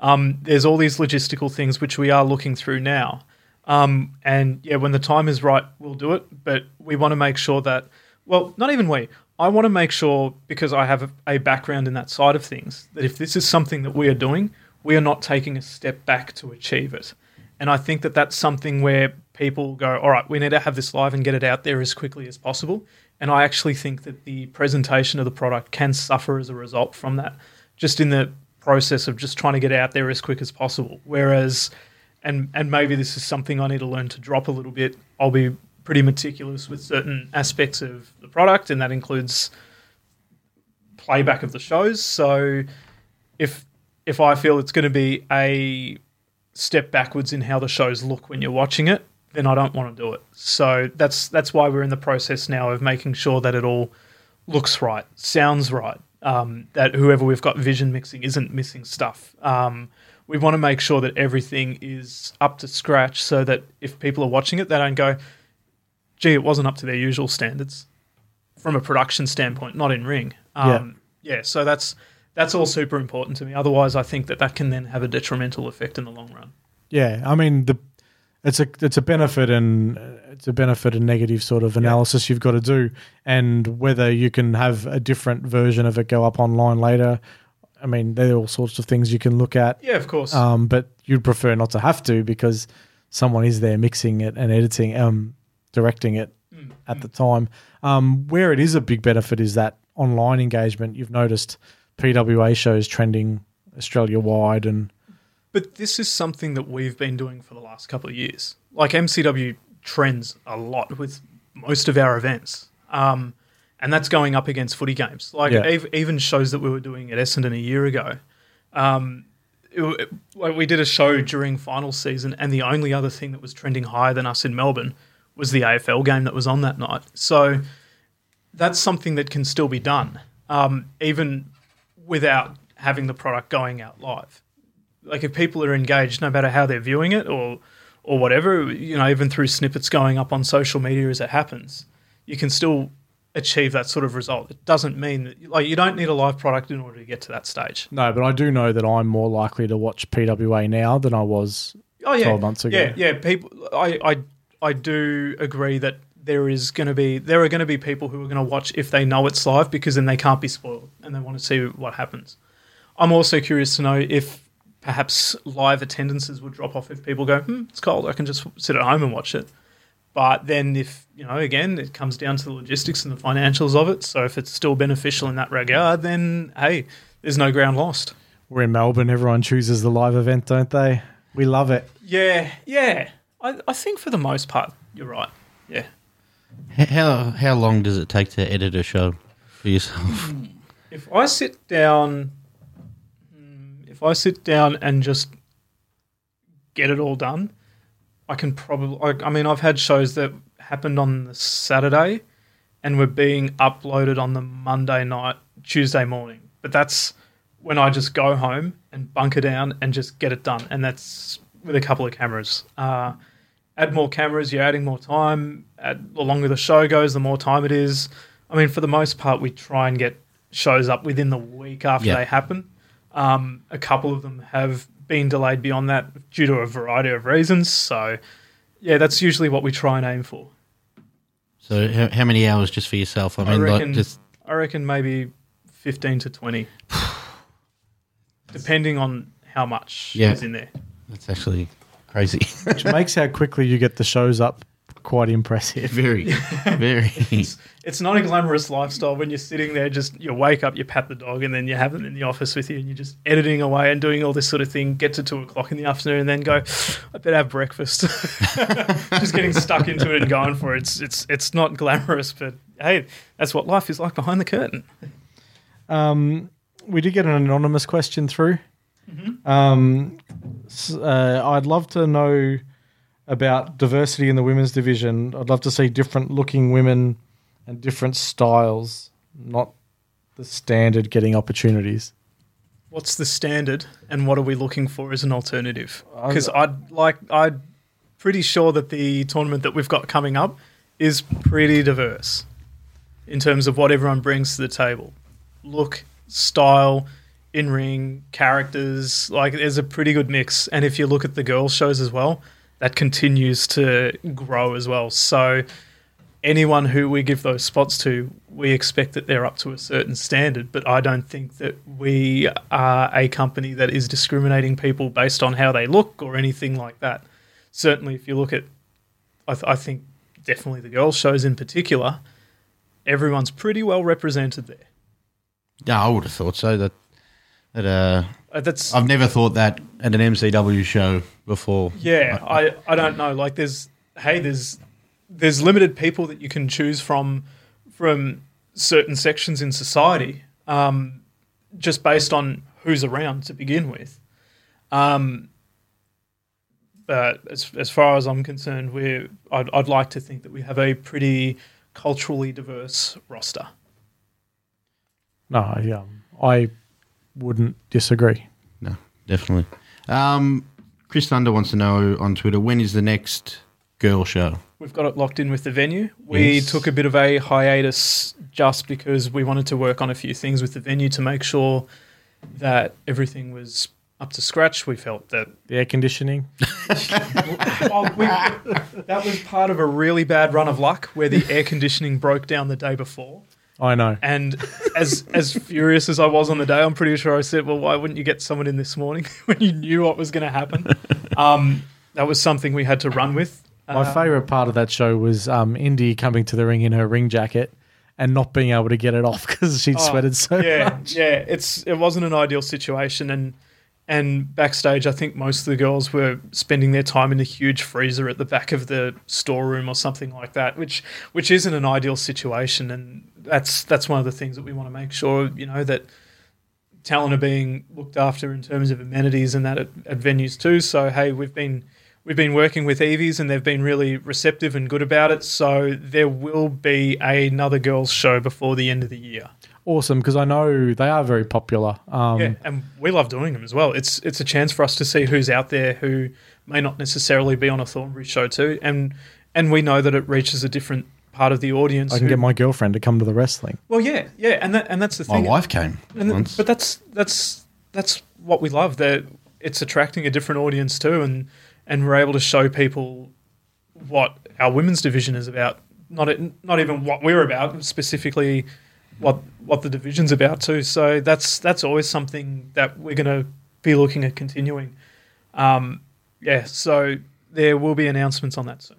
Um, there's all these logistical things which we are looking through now. Um, and yeah, when the time is right, we'll do it. But we want to make sure that, well, not even we. I want to make sure, because I have a, background in that side of things, that if this is something that we are doing, we are not taking a step back to achieve it. And I think that that's something where people go, all right, we need to have this live and get it out there as quickly as possible. And I actually think that the presentation of the product can suffer as a result from that, just in the process of just trying to get out there as quick as possible. Whereas, and and maybe this is something I need to learn to drop a little bit. I'll be pretty meticulous with certain aspects of the product, and that includes playback of the shows. So if if I feel it's going to be a step backwards in how the shows look when you're watching it, then I don't want to do it. So that's that's why we're in the process now of making sure that it all looks right, sounds right, um, that whoever we've got vision mixing isn't missing stuff. Um, we want to make sure that everything is up to scratch so that if people are watching it, they don't go, gee, it wasn't up to their usual standards from a production standpoint, not in ring. Um, yeah. so that's that's all super important to me. Otherwise, I think that that can then have a detrimental effect in the long run. Yeah, I mean the it's a it's a benefit and it's a benefit and negative sort of analysis you've got to do, and whether you can have a different version of it go up online later. I mean, there are all sorts of things you can look at, Yeah, of course. um, but you'd prefer not to have to because someone is there mixing it and editing, um, directing it at the time. Um, where it is a big benefit is that online engagement. You've noticed PWA shows trending Australia wide and But this is something that we've been doing for the last couple of years. Like MCW trends a lot with most of our events. Um, and that's going up against footy games. Like Yeah. even shows that we were doing at Essendon a year ago. Um, it, like we did a show during final season, and the only other thing that was trending higher than us in Melbourne was the AFL game that was on that night. So that's something that can still be done, um, even without having the product going out live like if people are engaged, no matter how they're viewing it or or whatever, you know, even through snippets going up on social media as it happens, you can still achieve that sort of result. It doesn't mean that like you don't need a live product in order to get to that stage. No, but I do know that I'm more likely to watch PWA now than I was. Oh yeah, 12 months ago. Yeah, yeah. People, I I I do agree that there is going to be there are going to be people who are going to watch if they know it's live because then they can't be spoiled and they want to see what happens. I'm also curious to know if perhaps live attendances would drop off if people go, hmm, it's cold, I can just sit at home and watch it. But then, if you know, again, it comes down to the logistics and the financials of it. So if it's still beneficial in that regard, then hey, there's no ground lost. We're in Melbourne. Everyone chooses the live event, don't they? We love it. Yeah, yeah. I, I think for the most part, you're right. Yeah. How how long does it take to edit a show for yourself? [laughs] If I sit down, if I sit down and just get it all done, I can probably. I, I mean, I've had shows that happened on the Saturday, and were being uploaded on the Monday night, Tuesday morning. But that's when I just go home and bunker down and just get it done, and that's with a couple of cameras. Uh, add more cameras, you're adding more time. Add, the longer the show goes, the more time it is. I mean, for the most part, we try and get shows up within the week after Yeah. they happen. Um, a couple of them have been delayed beyond that due to a variety of reasons. So, yeah, that's usually what we try and aim for. So how, how many hours just for yourself? I I mean, reckon, like just I reckon maybe 15 to 20, [sighs] depending on how much Yeah. is in there. that's actually crazy. Which [laughs] makes how quickly you get the shows up quite impressive. very, very. [laughs] It's not a glamorous lifestyle when you're sitting there, just you wake up, you pat the dog, and then you have them in the office with you, and you're just editing away and doing all this sort of thing. Get to two o'clock in the afternoon, and then go, I better have breakfast. [laughs] just getting stuck into it and going for it. It's it's it's not glamorous, but hey, that's what life is like behind the curtain. Um, we did get an anonymous question through. Um, s- uh, I'd love to know about diversity in the women's division. I'd love to see different looking women and different styles, not the standard getting opportunities. What's the standard, and what are we looking for as an alternative? Because I'd like I'm pretty sure that the tournament that we've got coming up is pretty diverse in terms of what everyone brings to the table. Look, style, in ring, characters, like there's a pretty good mix. And if you look at the girls' shows as well, that continues to grow as well. So anyone who we give those spots to, we expect that they're up to a certain standard. But I don't think that we are a company that is discriminating people based on how they look or anything like that. Certainly, if you look at, I, th- I think definitely the girls' shows in particular, everyone's pretty well represented there. yeah, I would have thought so. That that uh, Uh, That's I've never thought that at an MCW show before. Yeah, I, I don't know. Like there's hey, there's there's limited people that you can choose from from certain sections in society, um, just based on who's around to begin with. Um, but as as far as I'm concerned, we're I'd, I'd like to think that we have a pretty culturally diverse roster. No, yeah, I wouldn't disagree. No, definitely. Um, Chris Thunder wants to know on Twitter when is the next girl show? We've got it locked in with the venue. We Yes. took a bit of a hiatus just because we wanted to work on a few things with the venue to make sure that everything was up to scratch. We felt that The air conditioning. [laughs] well, we, that was part of a really bad run of luck where the air conditioning broke down the day before. I know. And as as furious as I was on the day, I'm pretty sure I said, "Well, why wouldn't you get someone in this morning [laughs] when you knew what was going to happen?" [laughs] Um, that was something we had to run with. My Uh, favourite part of that show was um, Indi coming to the ring in her ring jacket and not being able to get it off [laughs] because she'd Oh, sweated so yeah, much. yeah. It's it wasn't an ideal situation, and and backstage, I think most of the girls were spending their time in a huge freezer at the back of the storeroom or something like that, which which isn't an ideal situation, and that's that's one of the things that we want to make sure you know that talent are being looked after in terms of amenities and that at, at venues too. So hey, we've been we've been working with Evies and they've been really receptive and good about it. So there will be another girls show before the end of the year. Awesome, because I know they are very popular. Um, Yeah, and we love doing them as well. It's it's a chance for us to see who's out there who may not necessarily be on a Thornbury show too, and and we know that it reaches a different part of the audience. I can who- get my girlfriend to come to the wrestling. well, yeah, yeah, and that and that's the My thing. My wife came And th- once. but that's that's that's what we love. That it's attracting a different audience too, and and we're able to show people what our women's division is about. Not not even what we're about specifically, what what the division's about too. So that's that's always something that we're going to be looking at continuing. Um, yeah, so there will be announcements on that soon.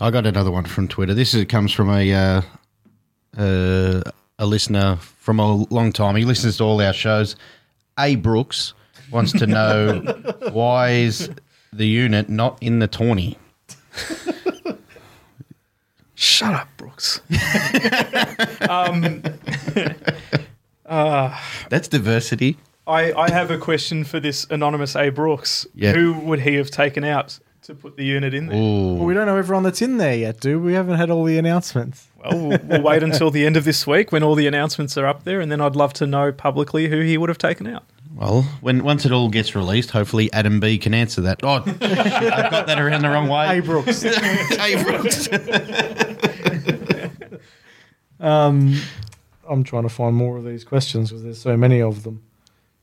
I got another one from Twitter. This is, comes from a uh, uh, a listener from a long time. He listens to all our shows. A Brooks wants to know [laughs] why is the unit not in the tourney? Shut up, Brooks. [laughs] [laughs] That's diversity. I, I have a question for this anonymous A. Brooks. Yeah. Who would he have taken out to put the unit in there? Ooh. Well, we don't know everyone that's in there yet, do we? We haven't had all the announcements. Well, we'll, we'll wait until the end of this week when all the announcements are up there, and then I'd love to know publicly who he would have taken out. Well, when once it all gets released, hopefully Adam B can answer that. Oh, [laughs] shit, I got that around the wrong way. Hey, Brooks. [laughs] A Brooks. [laughs] um, I'm trying to find more of these questions because there's so many of them.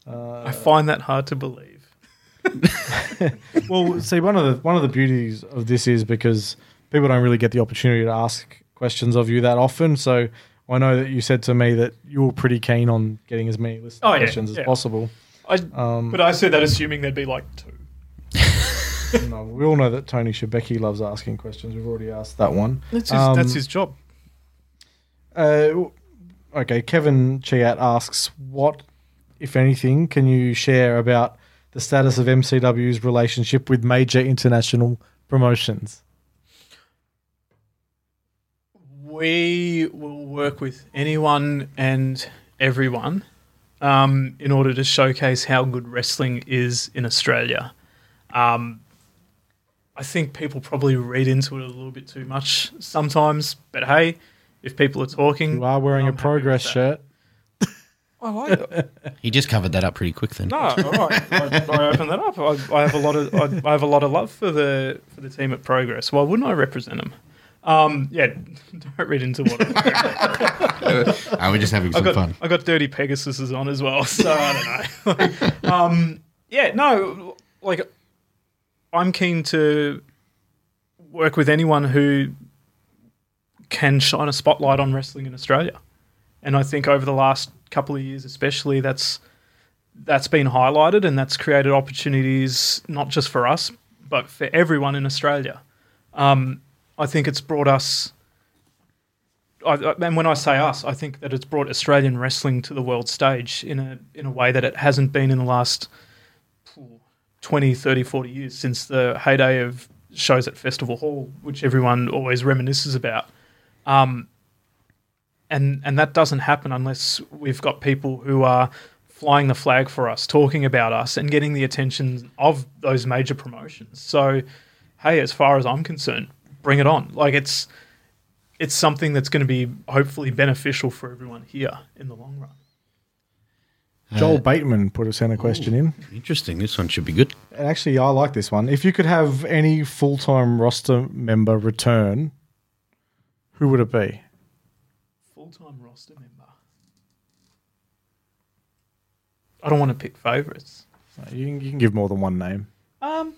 I find that hard to believe. [laughs] Well, see, one of the one of the beauties of this is because people don't really get the opportunity to ask questions of you that often. So I know that you said to me that you were pretty keen on getting as many listener Oh, yeah, questions as yeah. possible. I, Um, but I said that assuming there'd be like two. [laughs] no, we all know that Tony Shebeki loves asking questions. We've already asked that one. That's his, Um, that's his job. Uh, okay, Kevin Chiat asks, what, if anything, can you share about the status of MCW's relationship with major international promotions? We will work with anyone and everyone um, in order to showcase how good wrestling is in Australia. Um, I think people probably read into it a little bit too much sometimes, but hey, if people are talking, You are wearing I'm a progress shirt. I like it. [laughs] He just covered that up pretty quick then. No, all right. I, I open that up. I, I have a lot of I, I have a lot of love for the for the team at Progress. Why wouldn't I represent them? Um, yeah, [laughs] don't read into what. I'm Oh, [laughs] we're just having I some got fun. I got Dirty Pegasuses on as well, so I don't know. um, yeah, no, like I'm keen to work with anyone who can shine a spotlight on wrestling in Australia, and I think over the last couple of years, especially, that's that's been highlighted and that's created opportunities not just for us but for everyone in Australia. Um, I think it's brought us. I, and when I say us, I think that it's brought Australian wrestling to the world stage in a in a way that it hasn't been in the last phew, 20, 30, 40 years since the heyday of shows at Festival Hall, which everyone always reminisces about. Um, and and that doesn't happen unless we've got people who are flying the flag for us, talking about us, and getting the attention of those major promotions. So, hey, as far as I'm concerned, bring it on. Like it's it's something that's going to be hopefully beneficial for everyone here in the long run. Uh, Joel uh, Bateman put a center question in. Oh, interesting. This one should be good. And actually, I like this one. If you could have any full time roster member return, who would it be? Full time roster member. I don't want to pick favorites. You can, you can give more than one name. Um,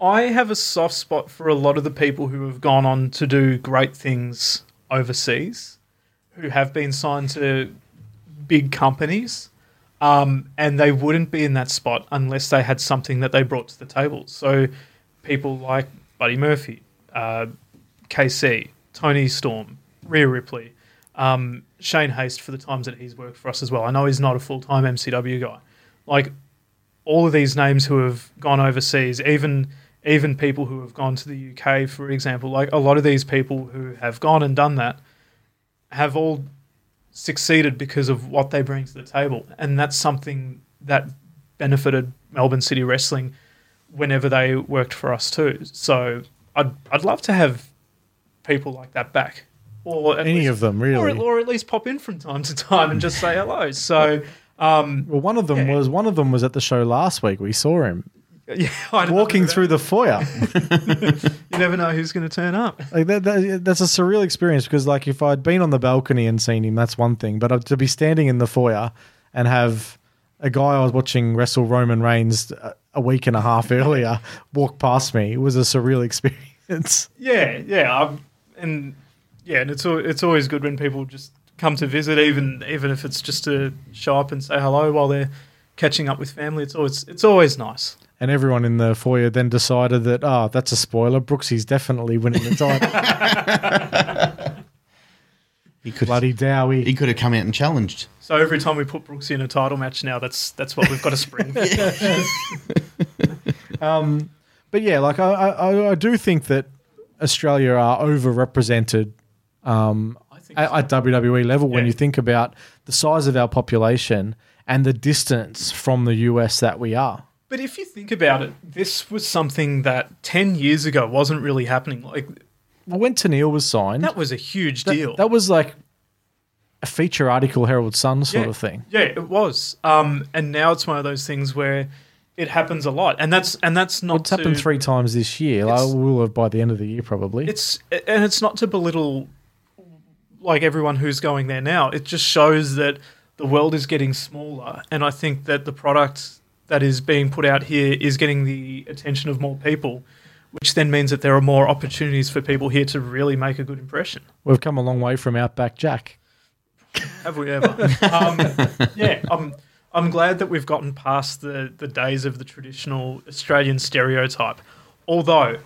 I have a soft spot for a lot of the people who have gone on to do great things overseas, who have been signed to big companies, um, and they wouldn't be in that spot unless they had something that they brought to the table. So, people like Buddy Murphy, uh, KC, Toni Storm, Rhea Ripley, um, Shane Haste for the times that he's worked for us as well. I know he's not a full time MCW guy. Like all of these names who have gone overseas, even even people who have gone to the UK, for example, like a lot of these people who have gone and done that have all succeeded because of what they bring to the table, and that's something that benefited Melbourne City Wrestling whenever they worked for us too. So I'd I'd love to have people like that back, or at Any least- of them, really. or at least pop in from time to time and just say hello. So. Um, Well, one of them Yeah. was one of them was at the show last week. We saw him [laughs] yeah, walking through the foyer. [laughs] You never know who's going to turn up. like that, that, that's a surreal experience because, like, if I'd been on the balcony and seen him, that's one thing. But uh, to be standing in the foyer and have a guy I was watching wrestle Roman Reigns a, a week and a half [laughs] earlier walk past me it was a surreal experience. Yeah, yeah, i and yeah, and it's it's always good when people just come to visit, even even if it's just to show up and say hello while they're catching up with family. It's always it's always nice. and everyone in the foyer then decided that oh, that's a spoiler. Brooksy's definitely winning the title. [laughs] He could Bloody Dowie. he could have come out and challenged. So every time we put Brooks in a title match now, that's that's what we've got to spring. [laughs] For. Um, but yeah, like I, I, I do think that Australia are overrepresented um, I think at, at WWE level when you think about the size of our population and the distance from the US that we are. But if you think about it, this was something that 10 years ago wasn't really happening. Like, Well, when Tenille was signed, that was a huge that, deal. that was like a feature article Herald Sun sort yeah. of thing. Yeah, it was. Um, and now it's one of those things where it happens a lot. And that's and that's not It's happened three times this year. Like, we'll have by the end of the year probably. It's and it's not to belittle like everyone who's going there now. It just shows that the world is getting smaller, and I think that the product that is being put out here is getting the attention of more people, which then means that there are more opportunities for people here to really make a good impression. We've come a long way from Outback Jack. Have we ever? [laughs] um, yeah, I'm. I'm glad that we've gotten past the, the days of the traditional Australian stereotype. Although,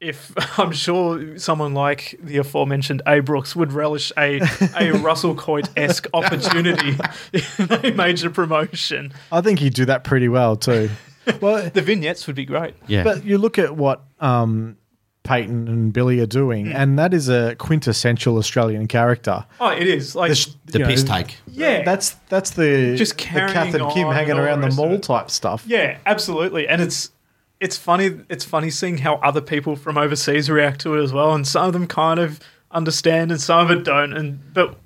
if [laughs] I'm sure someone like the aforementioned A. Brooks would relish a, a [laughs] Russell Coight esque [laughs] opportunity in a major promotion, I think he'd do that pretty well too. well, the vignettes would be great. Yeah. But you look at what um, Peyton and Billie are doing, Mm. and that is a quintessential Australian character. Oh, it is like The, sh- the you know, piss take. yeah, That's that's the Just the Kath and Kim hanging around the the rest of mall type stuff. Yeah, absolutely. And it's it's funny it's funny seeing how other people from overseas react to it as well and some of them kind of understand and some of it don't and but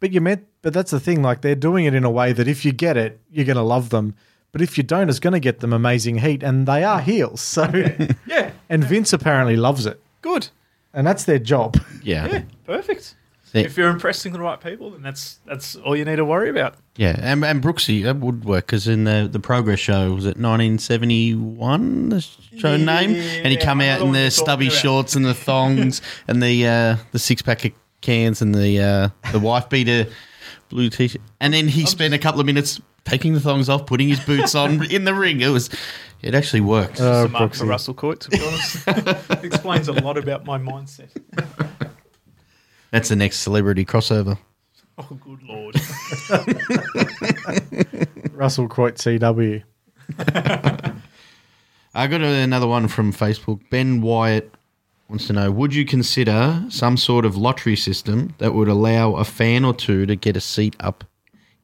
But you meant, but that's the thing. Like they're doing it in a way that if you get it, you're going to love them. But if you don't, it's going to get them amazing heat, and they are heels. So, yeah, [laughs] and Vince apparently loves it, good. and that's their job. Yeah. Yeah, perfect. Yeah. If you're impressing the right people, then that's that's all you need to worry about. Yeah, and, and Brooksy, that would work because in the, the Progress show, was it 1971, the show Yeah, name? and he come out in the stubby shorts and the thongs [laughs] and the uh, the six pack of cans and the uh, the wife beater blue t shirt. And then he spent a couple of minutes taking the thongs off, putting his boots on [laughs] in the ring. It was, it actually worked. Uh, It's a mark for Russell Coight, to be honest. [laughs] Explains a lot about my mindset. That's the next celebrity crossover. Oh, good lord. [laughs] Russell Coight CW. [laughs] I got another one from Facebook. Ben Wyatt wants to know Would you consider some sort of lottery system that would allow a fan or two to get a seat up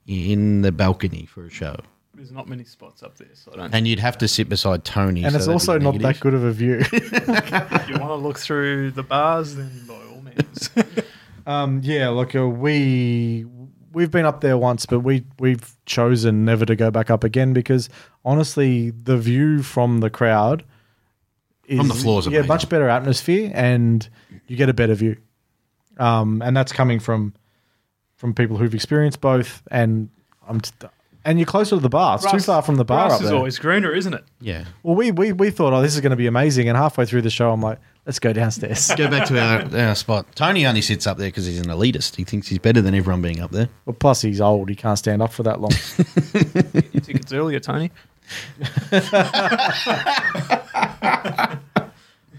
in the balcony for a show? There's not many spots up there, so I don't And you'd have to sit beside Tony. And so it's also be not that good of a view. If [laughs] you want to look through the bars, then by all means. Um, yeah, look, uh, we we've been up there once, but we we've chosen never to go back up again because honestly, the view from the crowd is From the floor's yeah, amazing. much better atmosphere, and you get a better view. Um, and that's coming from from people who've experienced both, and I'm. T- and you're closer to the bar. It's too Grass- far from the bar Grass up is there. always greener, isn't it? Yeah. well, we, we we thought, oh, this is going to be amazing, and halfway through the show, I'm like, let's go downstairs. Go back to our, our spot. Tony only sits up there because he's an elitist. He thinks he's better than everyone being up there. well, plus he's old; he can't stand up for that long. Get [laughs] your tickets earlier, Tony.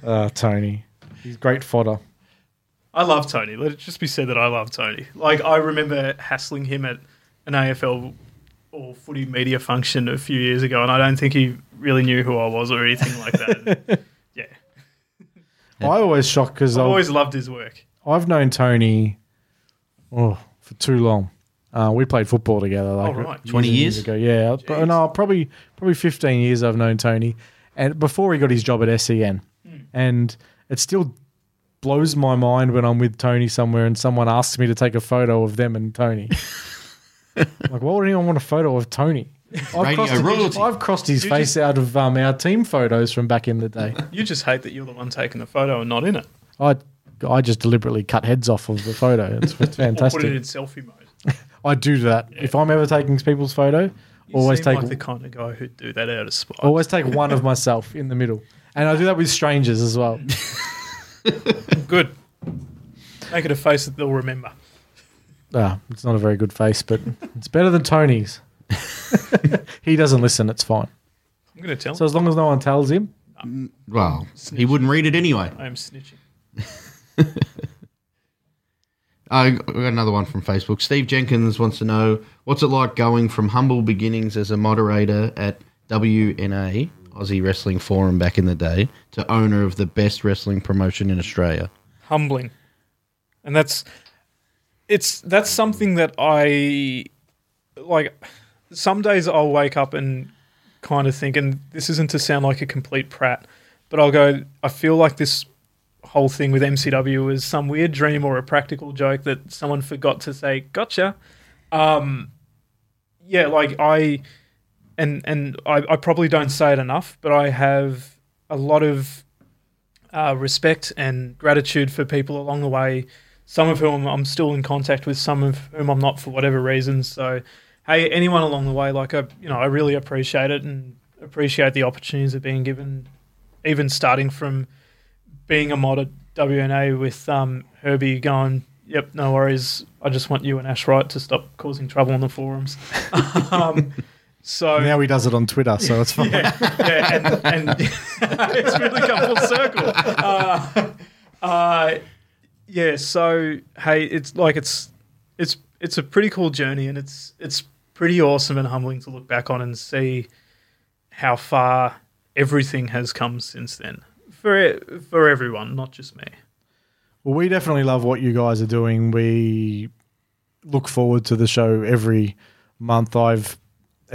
Uh, [laughs] Tony, he's great fodder. I love Tony. Let it just be said that I love Tony. Like I remember hassling him at an AFL or footy media function a few years ago, and I don't think he really knew who I was or anything like that. [laughs] yeah, I always shocked because I always loved his work. I've known Tony oh, for too long. Uh, we played football together, like Oh, right. years 20 and years? ago. Yeah, but no, probably probably fifteen years. I've known Tony, and before he got his job at SEN, and it still blows my mind when I'm with Tony somewhere and someone asks me to take a photo of them and Tony. [laughs] like, why would anyone want a photo of Tony? I've Radio crossed, royalty. I've crossed his You face just- out of um, our team photos from back in the day. [laughs] You just hate that you're the one taking the photo and not in it. I I just deliberately cut heads off of the photo. It's, [laughs] it's Or put it fantastic. in selfie mode. [laughs] I do that if I'm ever taking people's photo. You always seem take like the kind of guy who'd do that out of spite. always take one of myself in the middle, and I do that with strangers as well. Good. Make it a face that they'll remember. Ah, it's not a very good face, but it's better than Tony's. [laughs] he doesn't listen. It's fine. I'm going to tell. Him. So as long as no one tells him, mm, Well, he wouldn't read it anyway. I'm snitching. [laughs] I got another one from Facebook. Steve Jenkins wants to know what's it like going from humble beginnings as a moderator at WNA Aussie Wrestling Forum back in the day to owner of the best wrestling promotion in Australia. humbling and that's it's that's something that i like some days i'll wake up and kind of think and this isn't to sound like a complete prat but i'll go i feel like this whole thing with mcw is some weird dream or a practical joke that someone forgot to say gotcha um yeah like i and and I, I probably don't say it enough but i have a lot of uh, respect and gratitude for people along the way. Some of whom I'm still in contact with, some of whom I'm not for whatever reasons. So, hey, anyone along the way, like I, you know, I really appreciate it and appreciate the opportunities that are being given. Even starting from being a mod at WNA with um, Herbie going, "Yep, no worries. I just want you and Ash Wright to stop causing trouble on the forums." [laughs] um, so now he does it on Twitter, so it's [laughs] fine. yeah, yeah, and, and [laughs] it's really come full circle. Uh, uh, yeah, so hey, it's like it's it's it's a pretty cool journey, and it's it's pretty awesome and humbling to look back on and see how far everything has come since then for for everyone, not just me. Well, we definitely love what you guys are doing. We look forward to the show every month. I've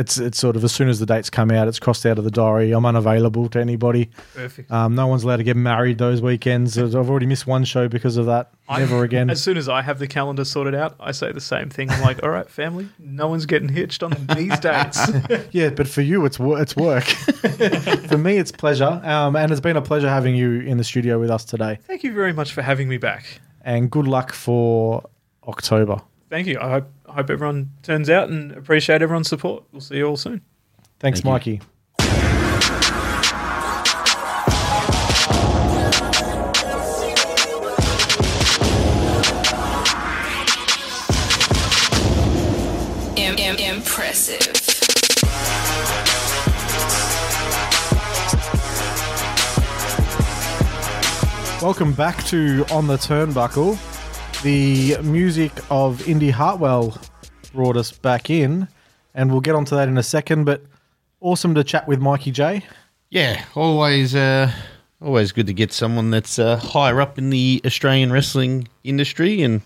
it's it's sort of as soon as the dates come out, it's crossed out of the diary. I'm unavailable to anybody. Perfect. Um, no one's allowed to get married those weekends. I've already missed one show because of that. Never again. As soon as I have the calendar sorted out, I say the same thing. I'm like, all right, family, no one's getting hitched on these dates. [laughs] Yeah, but for you, it's it's work. [laughs] for me, it's pleasure, um, and it's been a pleasure having you in the studio with us today. Thank you very much for having me back. And good luck for October. Thank you. I hope, I hope everyone turns out and appreciate everyone's support. We'll see you all soon. Thanks, Thank Mikey. Im- im- impressive. Welcome back to On the Turnbuckle. The music of Indi Hartwell brought us back in, and we'll get onto that in a second. But awesome to chat with Mikey J. Yeah, always, uh, always good to get someone that's uh, higher up in the Australian wrestling industry, and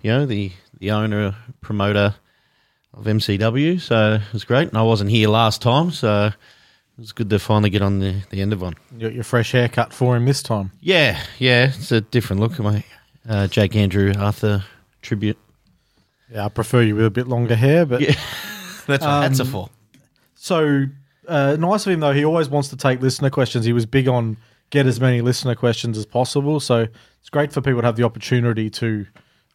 you know the the owner promoter of MCW. So it was great, and I wasn't here last time, so it was good to finally get on the, the end of one. You got your fresh haircut for him this time. Yeah, yeah, it's a different look. My uh, Jake Andrew Arthur tribute. Yeah, I prefer you with a bit longer hair, but Yeah, [laughs] that's what hats are Um, for. so uh, nice of him though. He always wants to take listener questions. He was big on get as many listener questions as possible. So it's great for people to have the opportunity to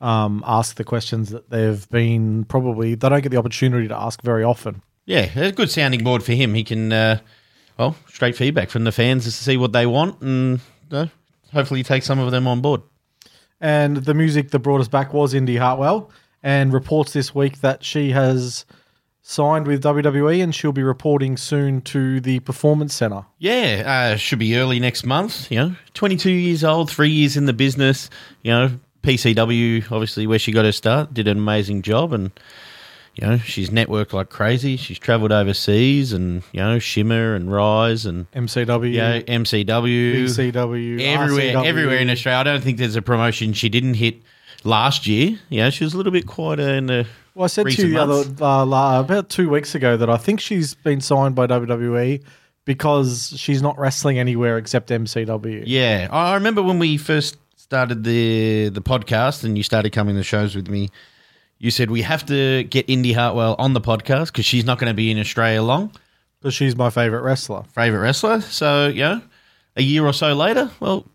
um, ask the questions that they've been probably they don't get the opportunity to ask very often. Yeah, a good sounding board for him. He can, uh, well, straight feedback from the fans to see what they want, and uh, hopefully take some of them on board. And the music that brought us back was Indi Hartwell, and reports this week that she has signed with WWE and she'll be reporting soon to the Performance Center. Yeah, uh, should be early next month. You know, 22 years old, three years in the business. You know, PCW, obviously, where she got her start, did an amazing job. And, you know, she's networked like crazy. She's traveled overseas and, you know, Shimmer and Rise and, MCW, you know, MCW. BCW, everywhere, RCW. everywhere in Australia. I don't think there's a promotion she didn't hit last year. Yeah, she was a little bit quieter in the. Well, I said to you the other uh, about two weeks ago that I think she's been signed by WWE because she's not wrestling anywhere except MCW. Yeah, I I remember when we first started the the podcast and you started coming to shows with me. You said we have to get Indi Hartwell on the podcast because she's not going to be in Australia long. because she's my favorite wrestler. Favorite wrestler. So you know, a year or so later, well,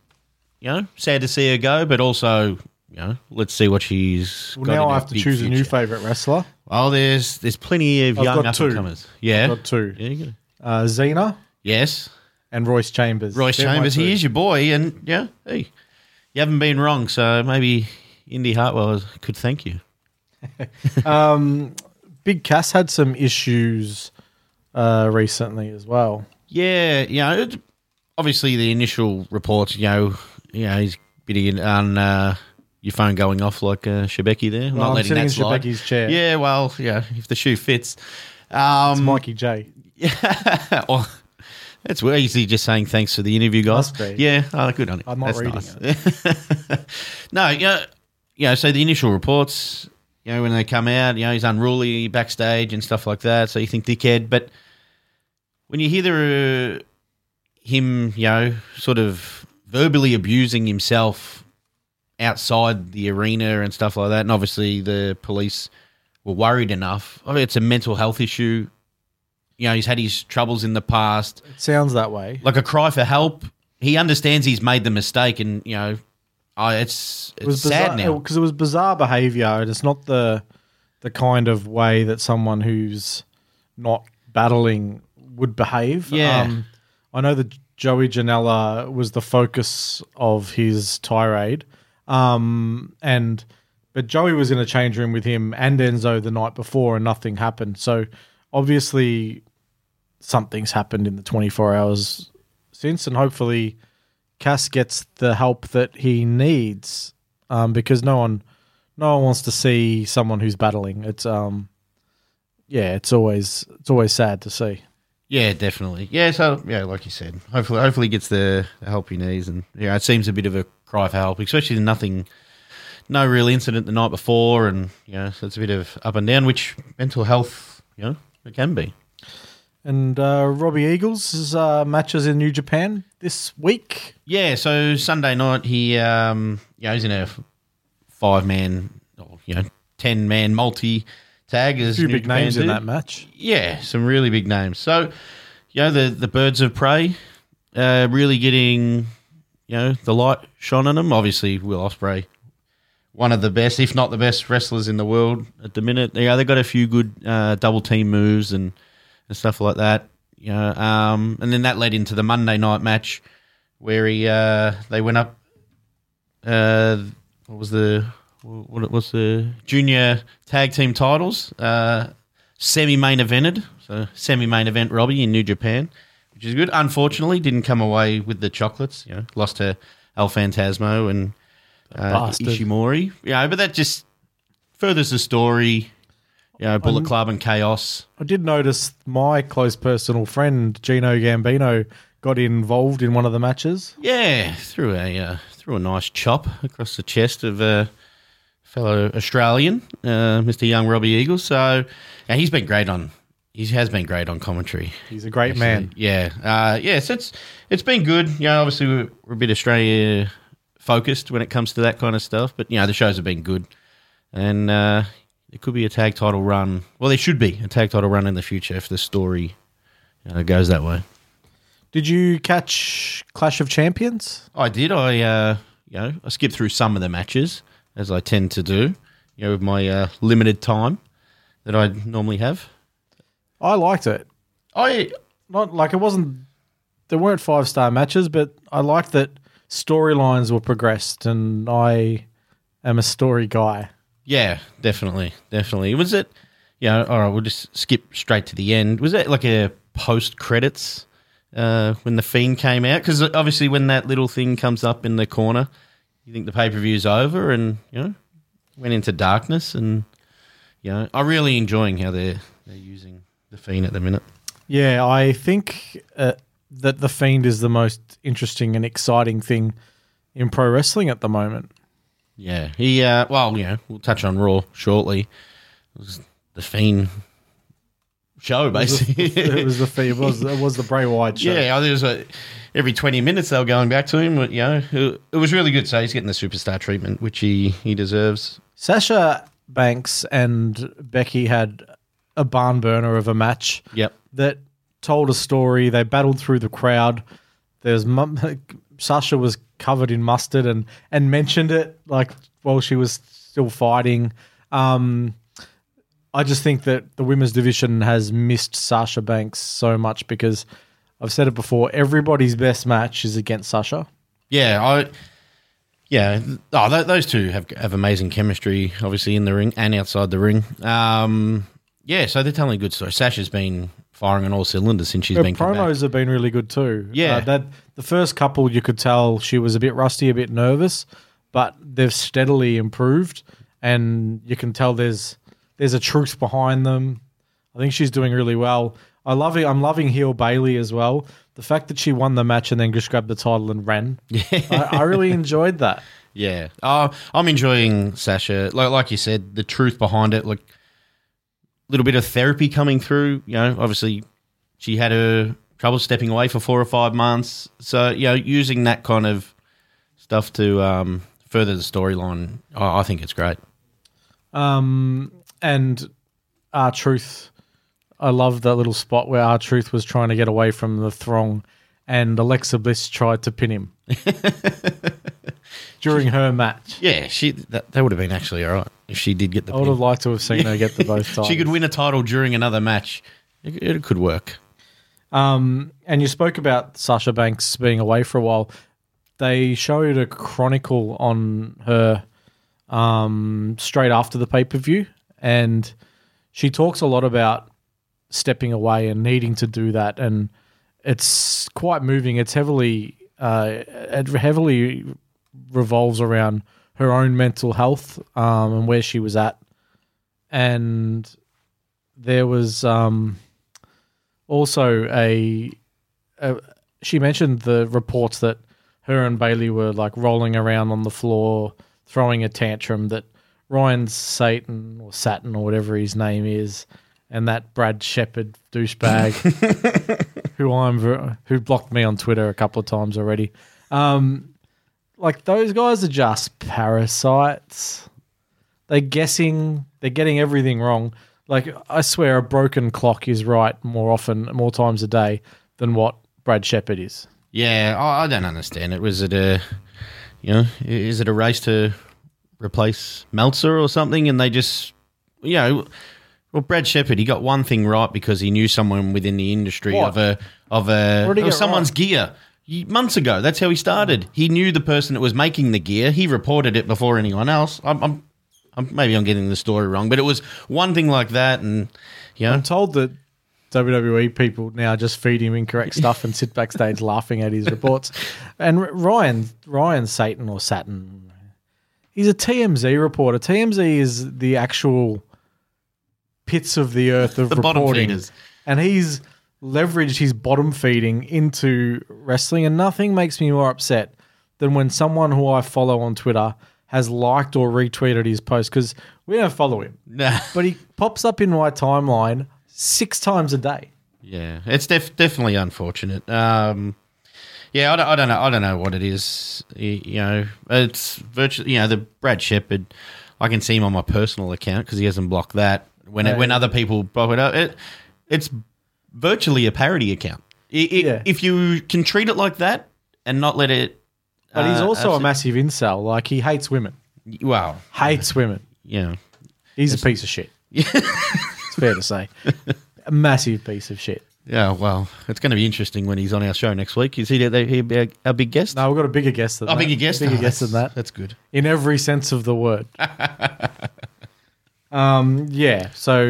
you know, sad to see her go, but also. You know, let's see what she's. Well, now I have to choose a new favorite wrestler. Oh, there's there's plenty of I've young up two. and comers. Yeah, I've got two: Yeah, you go. uh, Xena Yes, and Royce Chambers. Royce They're Chambers. He is your boy, and yeah, hey, you haven't been wrong. So maybe Indi Hartwell could thank you. [laughs] Um, Big Cass had some issues uh, recently as well. Yeah, you know, it, obviously the initial reports, you know, you know, he's bidding on uh, your phone going off like uh, Shebeki there. I'm Well, not I'm letting sitting that slide. Shebeki's chair. Yeah, well, yeah, if the shoe fits. Um, It's Mikey J. Yeah. [laughs] well, that's we're easy just saying thanks for the interview, guys. Yeah, oh, good on it. I'm not That's reading nice. [laughs] no, you know, you know, so the initial reports, you know, when they come out, you know, he's unruly backstage and stuff like that. So you think dickhead, but when you hear the uh, him, you know, sort of verbally abusing himself outside the arena and stuff like that, and obviously the police were worried enough. I mean, it's a mental health issue. You know, he's had his troubles in the past. It sounds that way. Like a cry for help. He understands he's made the mistake, and you know, oh, it's it's It was sad bizarre, now. because it was bizarre behavior, and it's not the the kind of way that someone who's not battling would behave. Um, Yeah. I know that Joey Janela was the focus of his tirade, um, and but Joey was in a change room with him and Enzo the night before, and nothing happened. So obviously, something's happened in the twenty four hours since, and hopefully. Cass gets the help that he needs um, because no one, no one wants to see someone who's battling. It's um, yeah, it's always it's always sad to see. Yeah, definitely. Yeah, so yeah, like you said, hopefully, hopefully he gets the help he needs, and yeah, it seems a bit of a cry for help, especially nothing, no real incident the night before, and you know, so it's a bit of up and down, which mental health, you know, it can be. And uh, Robbie Eagles' uh, matches in New Japan this week. Yeah, so Sunday night he, um, you know, he's in a five man, or you know, ten man multi tag. A few New big Japan names in that match. Yeah, some really big names. So, you know, the the birds of prey, uh, really getting, you know, the light shone on them. Obviously, Will Ospreay, one of the best, if not the best wrestlers in the world at the minute. Yeah, they got a few good uh, double team moves and and stuff like that. You know, um, and then that led into the Monday night match where he uh, they went up. Uh, what was the what was the junior tag team titles? Uh, semi main evented, so semi main event Robbie in New Japan, which is good. Unfortunately, didn't come away with the chocolates. You know, lost to El Phantasmo and uh. Ishimori. Yeah, but that just furthers the story. You know, Bullet Um, Club and Chaos. I did notice my close personal friend Gino Gambino got involved in one of the matches. Yeah, threw a uh, threw a nice chop across the chest of a fellow Australian, uh, Mr. Young Robbie Eagles. So, and he's been great on. He has been great on commentary. He's a great man. Yeah, uh, yeah. So it's it's been good. You know, obviously we're, we're a bit Australia focused when it comes to that kind of stuff, but you know the shows have been good, and uh, it could be a tag title run. Well, there should be a tag title run in the future if the story you know, goes that way. Did you catch Clash of Champions? I did. I uh, you know I skipped through some of the matches as I tend to do. You know, with my uh, limited time that I normally have. I liked it. I Not like it wasn't. There weren't five star matches, but I liked that storylines were progressed, and I am a story guy. Yeah, definitely, definitely. Was it? Yeah, all right. We'll just skip straight to the end. Was it like a post credits uh, when the fiend came out? Because obviously, when that little thing comes up in the corner, you think the pay per view is over, and you know, went into darkness, and you know, I'm really enjoying how they're they're using the fiend at the minute. Yeah, I think uh, that the Fiend is the most interesting and exciting thing in pro wrestling at the moment. Yeah, he. Uh, well, you know, we'll touch on Raw shortly. It was the fiend show, basically. [laughs] it was the Fiend. It was it was the Bray Wyatt show. Yeah, there was a every twenty minutes they were going back to him. But, you know, it, it was really good. So he's getting the superstar treatment, which he he deserves. Sasha Banks and Becky had a barn burner of a match. Yep. that told a story. They battled through the crowd. There's mum, [laughs] Sasha was covered in mustard and and mentioned it like while she was still fighting. Um, I just think that the women's division has missed Sasha Banks so much because I've said it before. Everybody's best match is against Sasha. Yeah, I. Yeah, oh, th- those two have have amazing chemistry, obviously in the ring and outside the ring. Um, yeah, so they're telling a good story. Sasha's been firing on all cylinders since she's Her been promos have been really good too. Yeah. Uh, that the first couple you could tell she was a bit rusty, a bit nervous, but they've steadily improved, and you can tell there's there's a truth behind them. I think she's doing really well. I love it. I'm loving heel Bailey as well. The fact that she won the match and then just grabbed the title and ran. [laughs] I, I really enjoyed that. Yeah, uh, I'm enjoying Sasha. Like, like you said, the truth behind it, like little bit of therapy coming through. You know, obviously she had her trouble stepping away for four or five months. So you know, using that kind of stuff to um, further the storyline, I, I think it's great. Um, and R-Truth, I love that little spot where R-Truth was trying to get away from the throng, and Alexa Bliss tried to pin him [laughs] during her match. Yeah, she that, that would have been actually all right if she did get the. I would pin. have liked to have seen her get the [laughs] both titles. She could win a title during another match. It, it could work. Um, and you spoke about Sasha Banks being away for a while. They showed a chronicle on her um, straight after the pay per view, and she talks a lot about stepping away and needing to do that, and it's quite moving. It's heavily, uh, heavily revolves around her own mental health um, and where she was at, and there was. Um, also a, a she mentioned the reports that her and Bailey were like rolling around on the floor throwing a tantrum that Ryan Satan or Satin or whatever his name is and that Brad Shepard douchebag [laughs] who I'm who blocked me on Twitter a couple of times already um like those guys are just parasites they're guessing they're getting everything wrong like I swear a broken clock is right more often more times a day than what Brad Shepard is. Yeah, I, I don't understand it. Was it a, you know, is it a race to replace Meltzer or something? And they just, you know, well, Brad Shepard, he got one thing right because he knew someone within the industry What? of a of a of someone's right? gear. Months ago, that's how he started. Mm. He knew the person that was making the gear. He reported it before anyone else. I'm, I'm, I'm maybe I'm getting the story wrong, but it was one thing like that, and you know, I'm told that WWE people now just feed him incorrect [laughs] stuff and sit backstage laughing at his reports. And Ryan Ryan Satan or Satin, he's a TMZ reporter. TMZ is the actual pits of the earth of [laughs] The bottom reporting, and he's leveraged his bottom feeding into wrestling. And nothing makes me more upset than when someone who I follow on Twitter has liked or retweeted his post because we don't follow him, nah. [laughs] but he pops up in my timeline six times a day. Yeah, it's def- definitely unfortunate. Um, yeah, I don't, I don't know. I don't know what it is. You, you know, it's virtually. You know, the Brad Shepard. I can see him on my personal account because he hasn't blocked that. When No. when other people pop it up, it it's virtually a parody account. I- I- Yeah. If you can treat it like that and not let it. But he's uh, also a massive incel. Like he hates women. Wow, Hates women. Yeah. He's a piece of shit. [laughs] it's fair to say. A massive piece of shit. yeah. Well, it's going to be interesting when he's on our show next week. Is he he be a, a big guest? No, we've got a bigger guess than a that. bigger guest. Bigger Oh, guess than that's- that. That's good. In every sense of the word. [laughs] um, yeah. So,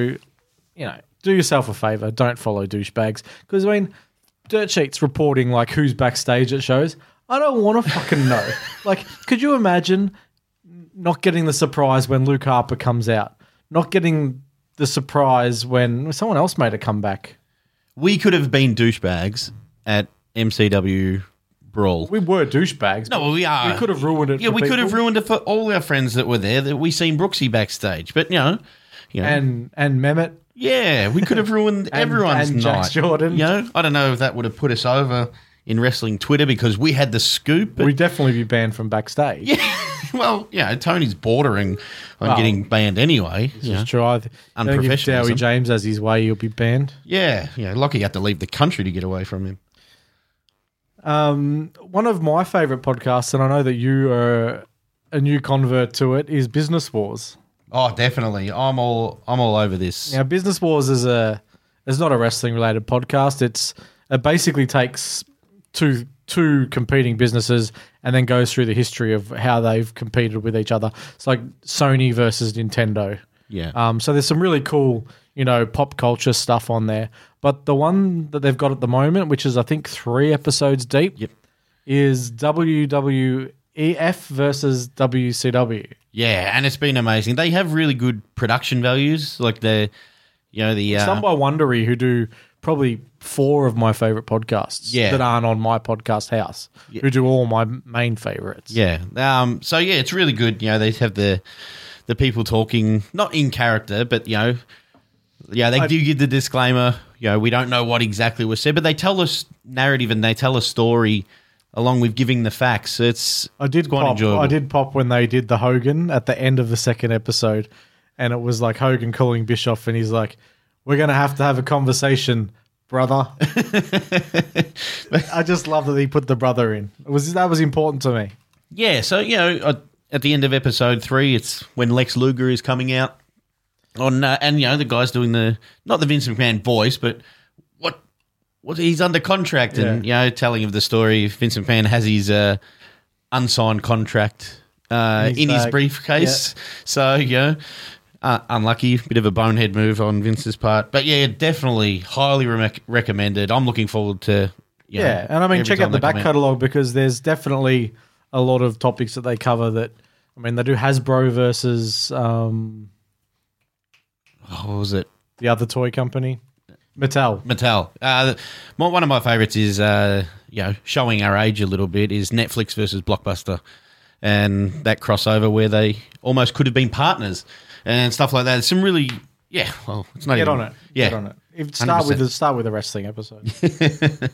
you know, do yourself a favor. Don't follow douchebags. Because, I mean, Dirt Sheet's reporting, like, who's backstage at shows. I don't want to fucking know. [laughs] like, could you imagine not getting the surprise when Luke Harper comes out? Not getting the surprise when someone else made a comeback. we could have been douchebags at MCW Brawl. We were douchebags. no, well, we are. We could have ruined it. Yeah, for we could have ruined it for all our friends that were there. That we seen Brooksy backstage, but you know, you know, and and Mehmet. Yeah, we could have ruined [laughs] everyone's and night. Jax Jordan. You know, I don't know if that would have put us over in wrestling Twitter because we had the scoop. We'd definitely be banned from backstage. Yeah, [laughs] well, yeah, Tony's bordering on Well, getting banned anyway. Yeah, Just try. I think if Unprofessionalism. Dowie James has his way, he'll be banned. yeah, yeah. Lucky you had to leave the country to get away from him. Um, one of my favorite podcasts, and I know that you are a new convert to it, is Business Wars. Oh, definitely. I'm all I'm all over this. Now, Business Wars is a is not a wrestling related podcast. It's it basically takes two two competing businesses and then goes through the history of how they've competed with each other. It's like Sony versus Nintendo. Yeah. Um, so there's some really cool you know, pop culture stuff on there. But the one that they've got at the moment, which is I think three episodes deep, Yep. is WWEF versus WCW. Yeah, and it's been amazing. They have really good production values. Like the, you know, the uh, Some by Wondery who do probably four of my favorite podcasts Yeah. that aren't on my podcast house, who do all my main favorites. Yeah. Um. So yeah, it's really good. You know, they have the the people talking not in character, but you know, yeah, they I- do give the disclaimer. You know, we don't know what exactly was said, but they tell us narrative and they tell a story along with giving the facts. It's I did it's quite pop. enjoyable. I did pop when they did the Hogan at the end of the second episode, and it was like Hogan calling Bischoff, and he's like, "We're gonna have to have a conversation, brother." [laughs] I just love that he put the brother in. It was that was important to me. Yeah, so you know, at the end of episode three, it's when Lex Luger is coming out on, uh, and you know, the guy's doing the not the Vince McMahon voice, but what he's under contract, and you know, telling of the story. Vincent McMahon has his uh, unsigned contract uh, In his briefcase, so you know. Uh, unlucky, bit of a bonehead move on Vince's part, but yeah, definitely highly re- recommended. I'm looking forward to you know, Yeah, and I mean, check out the back catalogue because there's definitely a lot of topics that they cover. That I mean, they do Hasbro versus um, Oh, what was it? the other toy company, Mattel. Mattel. Uh, one of my favorites is, uh, you know, showing our age a little bit is Netflix versus Blockbuster, and that crossover where they almost could have been partners and stuff like that. It's some really, yeah. Well, it's not Get even, on it. Yeah, Get on it. If, start with 100%. the start with the wrestling episode. [laughs]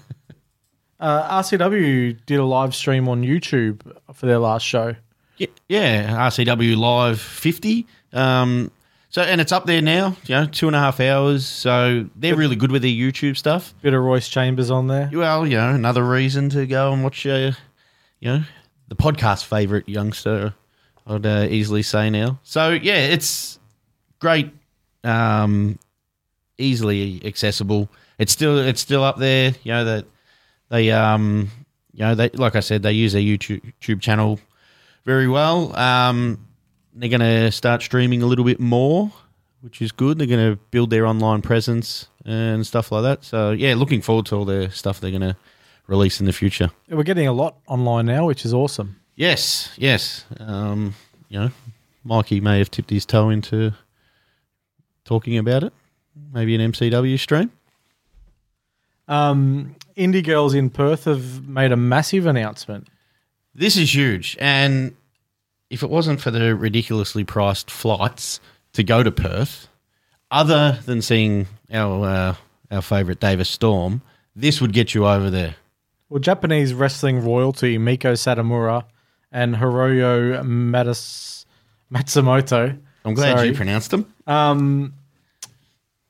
uh, RCW did a live stream on YouTube for their last show. Yeah, yeah, RCW Live 50. Um, so, and it's up there now, you know, two and a half hours. So they're really good with their YouTube stuff. Bit of Royce Chambers on there. Well, you know, another reason to go and watch, uh, you know, the podcast favorite youngster, I'd uh, easily say now. So, yeah, it's great, um, easily accessible. It's still it's still up there. You know that they um you know they like I said they use their YouTube YouTube channel very well. Um, they're going to start streaming a little bit more, which is good. They're going to build their online presence and stuff like that. So yeah, looking forward to all the stuff they're going to release in the future. We're getting a lot online now, which is awesome. Yes, yes. Um, you know, Mikey may have tipped his toe into talking about it. Maybe an MCW stream. Um, Indie Girls in Perth have made a massive announcement. This is huge, and if it wasn't for the ridiculously priced flights to go to Perth, other than seeing our uh, our favourite Davis Storm, this would get you over there. Well, Japanese wrestling royalty Meiko Satomura and Hiroyo Matas- Matsumoto. I'm glad Sorry. you pronounced them. Um,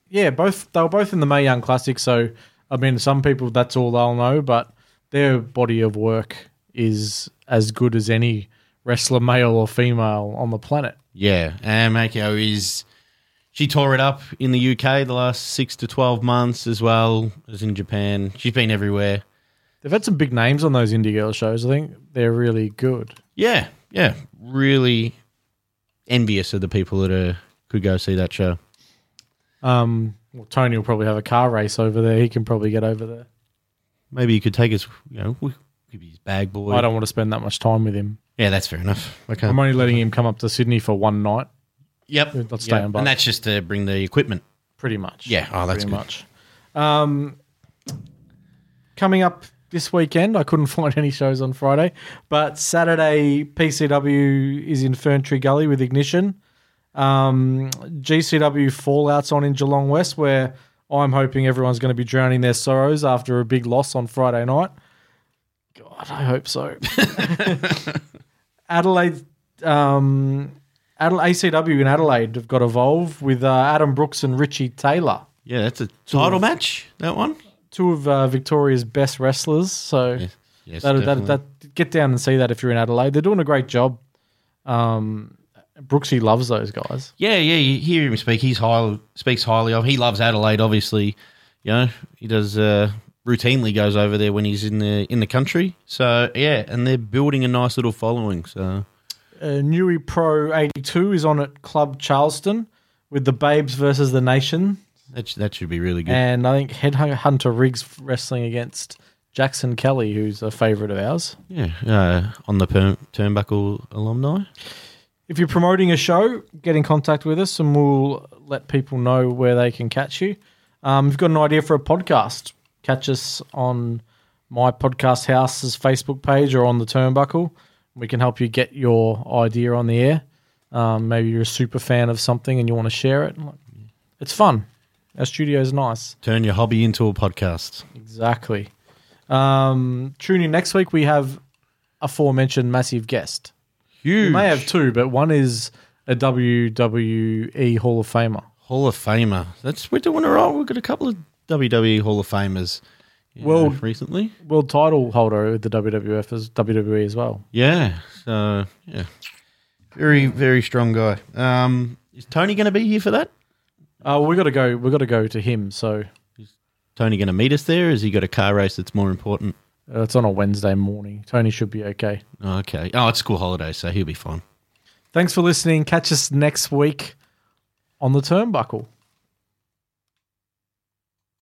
yeah, both they were both in the Mae Young Classic. So, I mean, some people that's all they'll know, but their body of work is as good as any wrestler, male or female, on the planet. Yeah, and Meiko is. She tore it up in the UK the last six to twelve months, as well as in Japan. She's been everywhere. They've had some big names on those indie girl shows. I think they're really good. Yeah, yeah, really envious of the people that are, could go see that show. Um, well, Tony will probably have a car race over there. He can probably get over there. Maybe he could take us, you know, we could be his bag boy. I don't want to spend that much time with him. Yeah, that's fair enough. Okay. I'm only letting him come up to Sydney for one night, Yep. Let's stay on by. And that's just to bring the equipment. pretty much. Yeah. Oh, that's pretty good. much. Um, coming up this weekend, I couldn't [laughs] find any shows on Friday, but Saturday PCW is in Ferntree Gully with Ignition. Um, GCW Fallout's on in Geelong West, where I'm hoping everyone's going to be drowning their sorrows after a big loss on Friday night. God, I hope so. [laughs] [laughs] Adelaide, um, Adelaide, ACW in Adelaide have got Evolve with uh, Adam Brooks and Richie Taylor Yeah, that's a title match, that one. two of uh, Victoria's best wrestlers. So Yes. that, that, definitely. that get down and see that if you're in Adelaide. They're doing a great job. Um, Brooksy loves those guys. Yeah, yeah, you hear him speak. He's high, speaks highly of. He loves Adelaide, obviously. You know, he does uh, routinely goes over there when he's in the in the country. So yeah, and they're building a nice little following. So Uh, Newy Pro 82 is on at Club Charlestown with the Babes versus the Nation, That, sh- that should be really good. and I think Headhunter Riggs wrestling against Jackson Kelly, who's a favourite of ours. yeah, uh, on the per- Turnbuckle alumni. If you're promoting a show, get in contact with us and we'll let people know where they can catch you. Um, you've got an idea for a podcast, catch us on my podcast house's Facebook page or on the Turnbuckle. We can help you get your idea on the air. Um, maybe you're a super fan of something and you want to share it. It's fun. Our studio's nice. Turn your hobby into a podcast. Exactly. Um, tune in next week. We have aforementioned massive guest. Huge. We may have two, but one is a WWE Hall of Famer. Hall of Famer. That's we're doing all right. We've got a couple of WWE Hall of Famers. you Well- know, recently, World title holder with the WWF as WWE as well. yeah. So yeah, very very strong guy. Um, is Tony going to be here for that? Uh, we got to go. We got to go to him. So is Tony going to meet us there? Has he got a car race that's more important? uh, it's on a Wednesday morning. Tony should be okay. Oh, okay. Oh, it's school holiday, so he'll be fine. Thanks for listening. Catch us next week on the Turnbuckle.